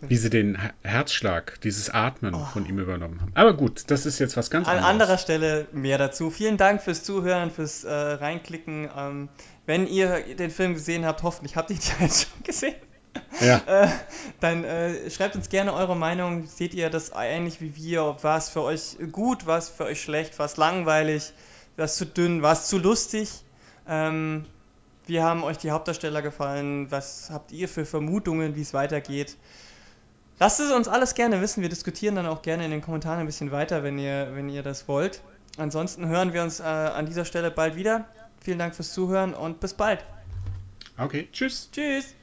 Wie sie den Herzschlag, dieses Atmen oh. von ihm übernommen haben. Aber gut, das ist jetzt was ganz anderes. An anderer Stelle mehr dazu. Vielen Dank fürs Zuhören, fürs äh, Reinklicken. Ähm, wenn ihr den Film gesehen habt, hoffentlich habt ihr ihn ja jetzt schon gesehen. Ja. Äh, dann äh, schreibt uns gerne eure Meinung. Seht ihr das ähnlich wie wir? War es für euch gut? War es für euch schlecht? War es langweilig? War es zu dünn? War es zu lustig? Ähm, wie haben euch die Hauptdarsteller gefallen? Was habt ihr für Vermutungen, wie es weitergeht? Lasst es uns alles gerne wissen. Wir diskutieren dann auch gerne in den Kommentaren ein bisschen weiter, wenn ihr, wenn ihr das wollt. Ansonsten hören wir uns äh, an dieser Stelle bald wieder. Vielen Dank fürs Zuhören und bis bald. Okay, tschüss. Tschüss.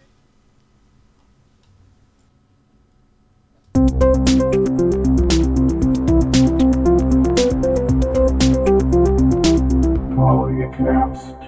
Follow your caps.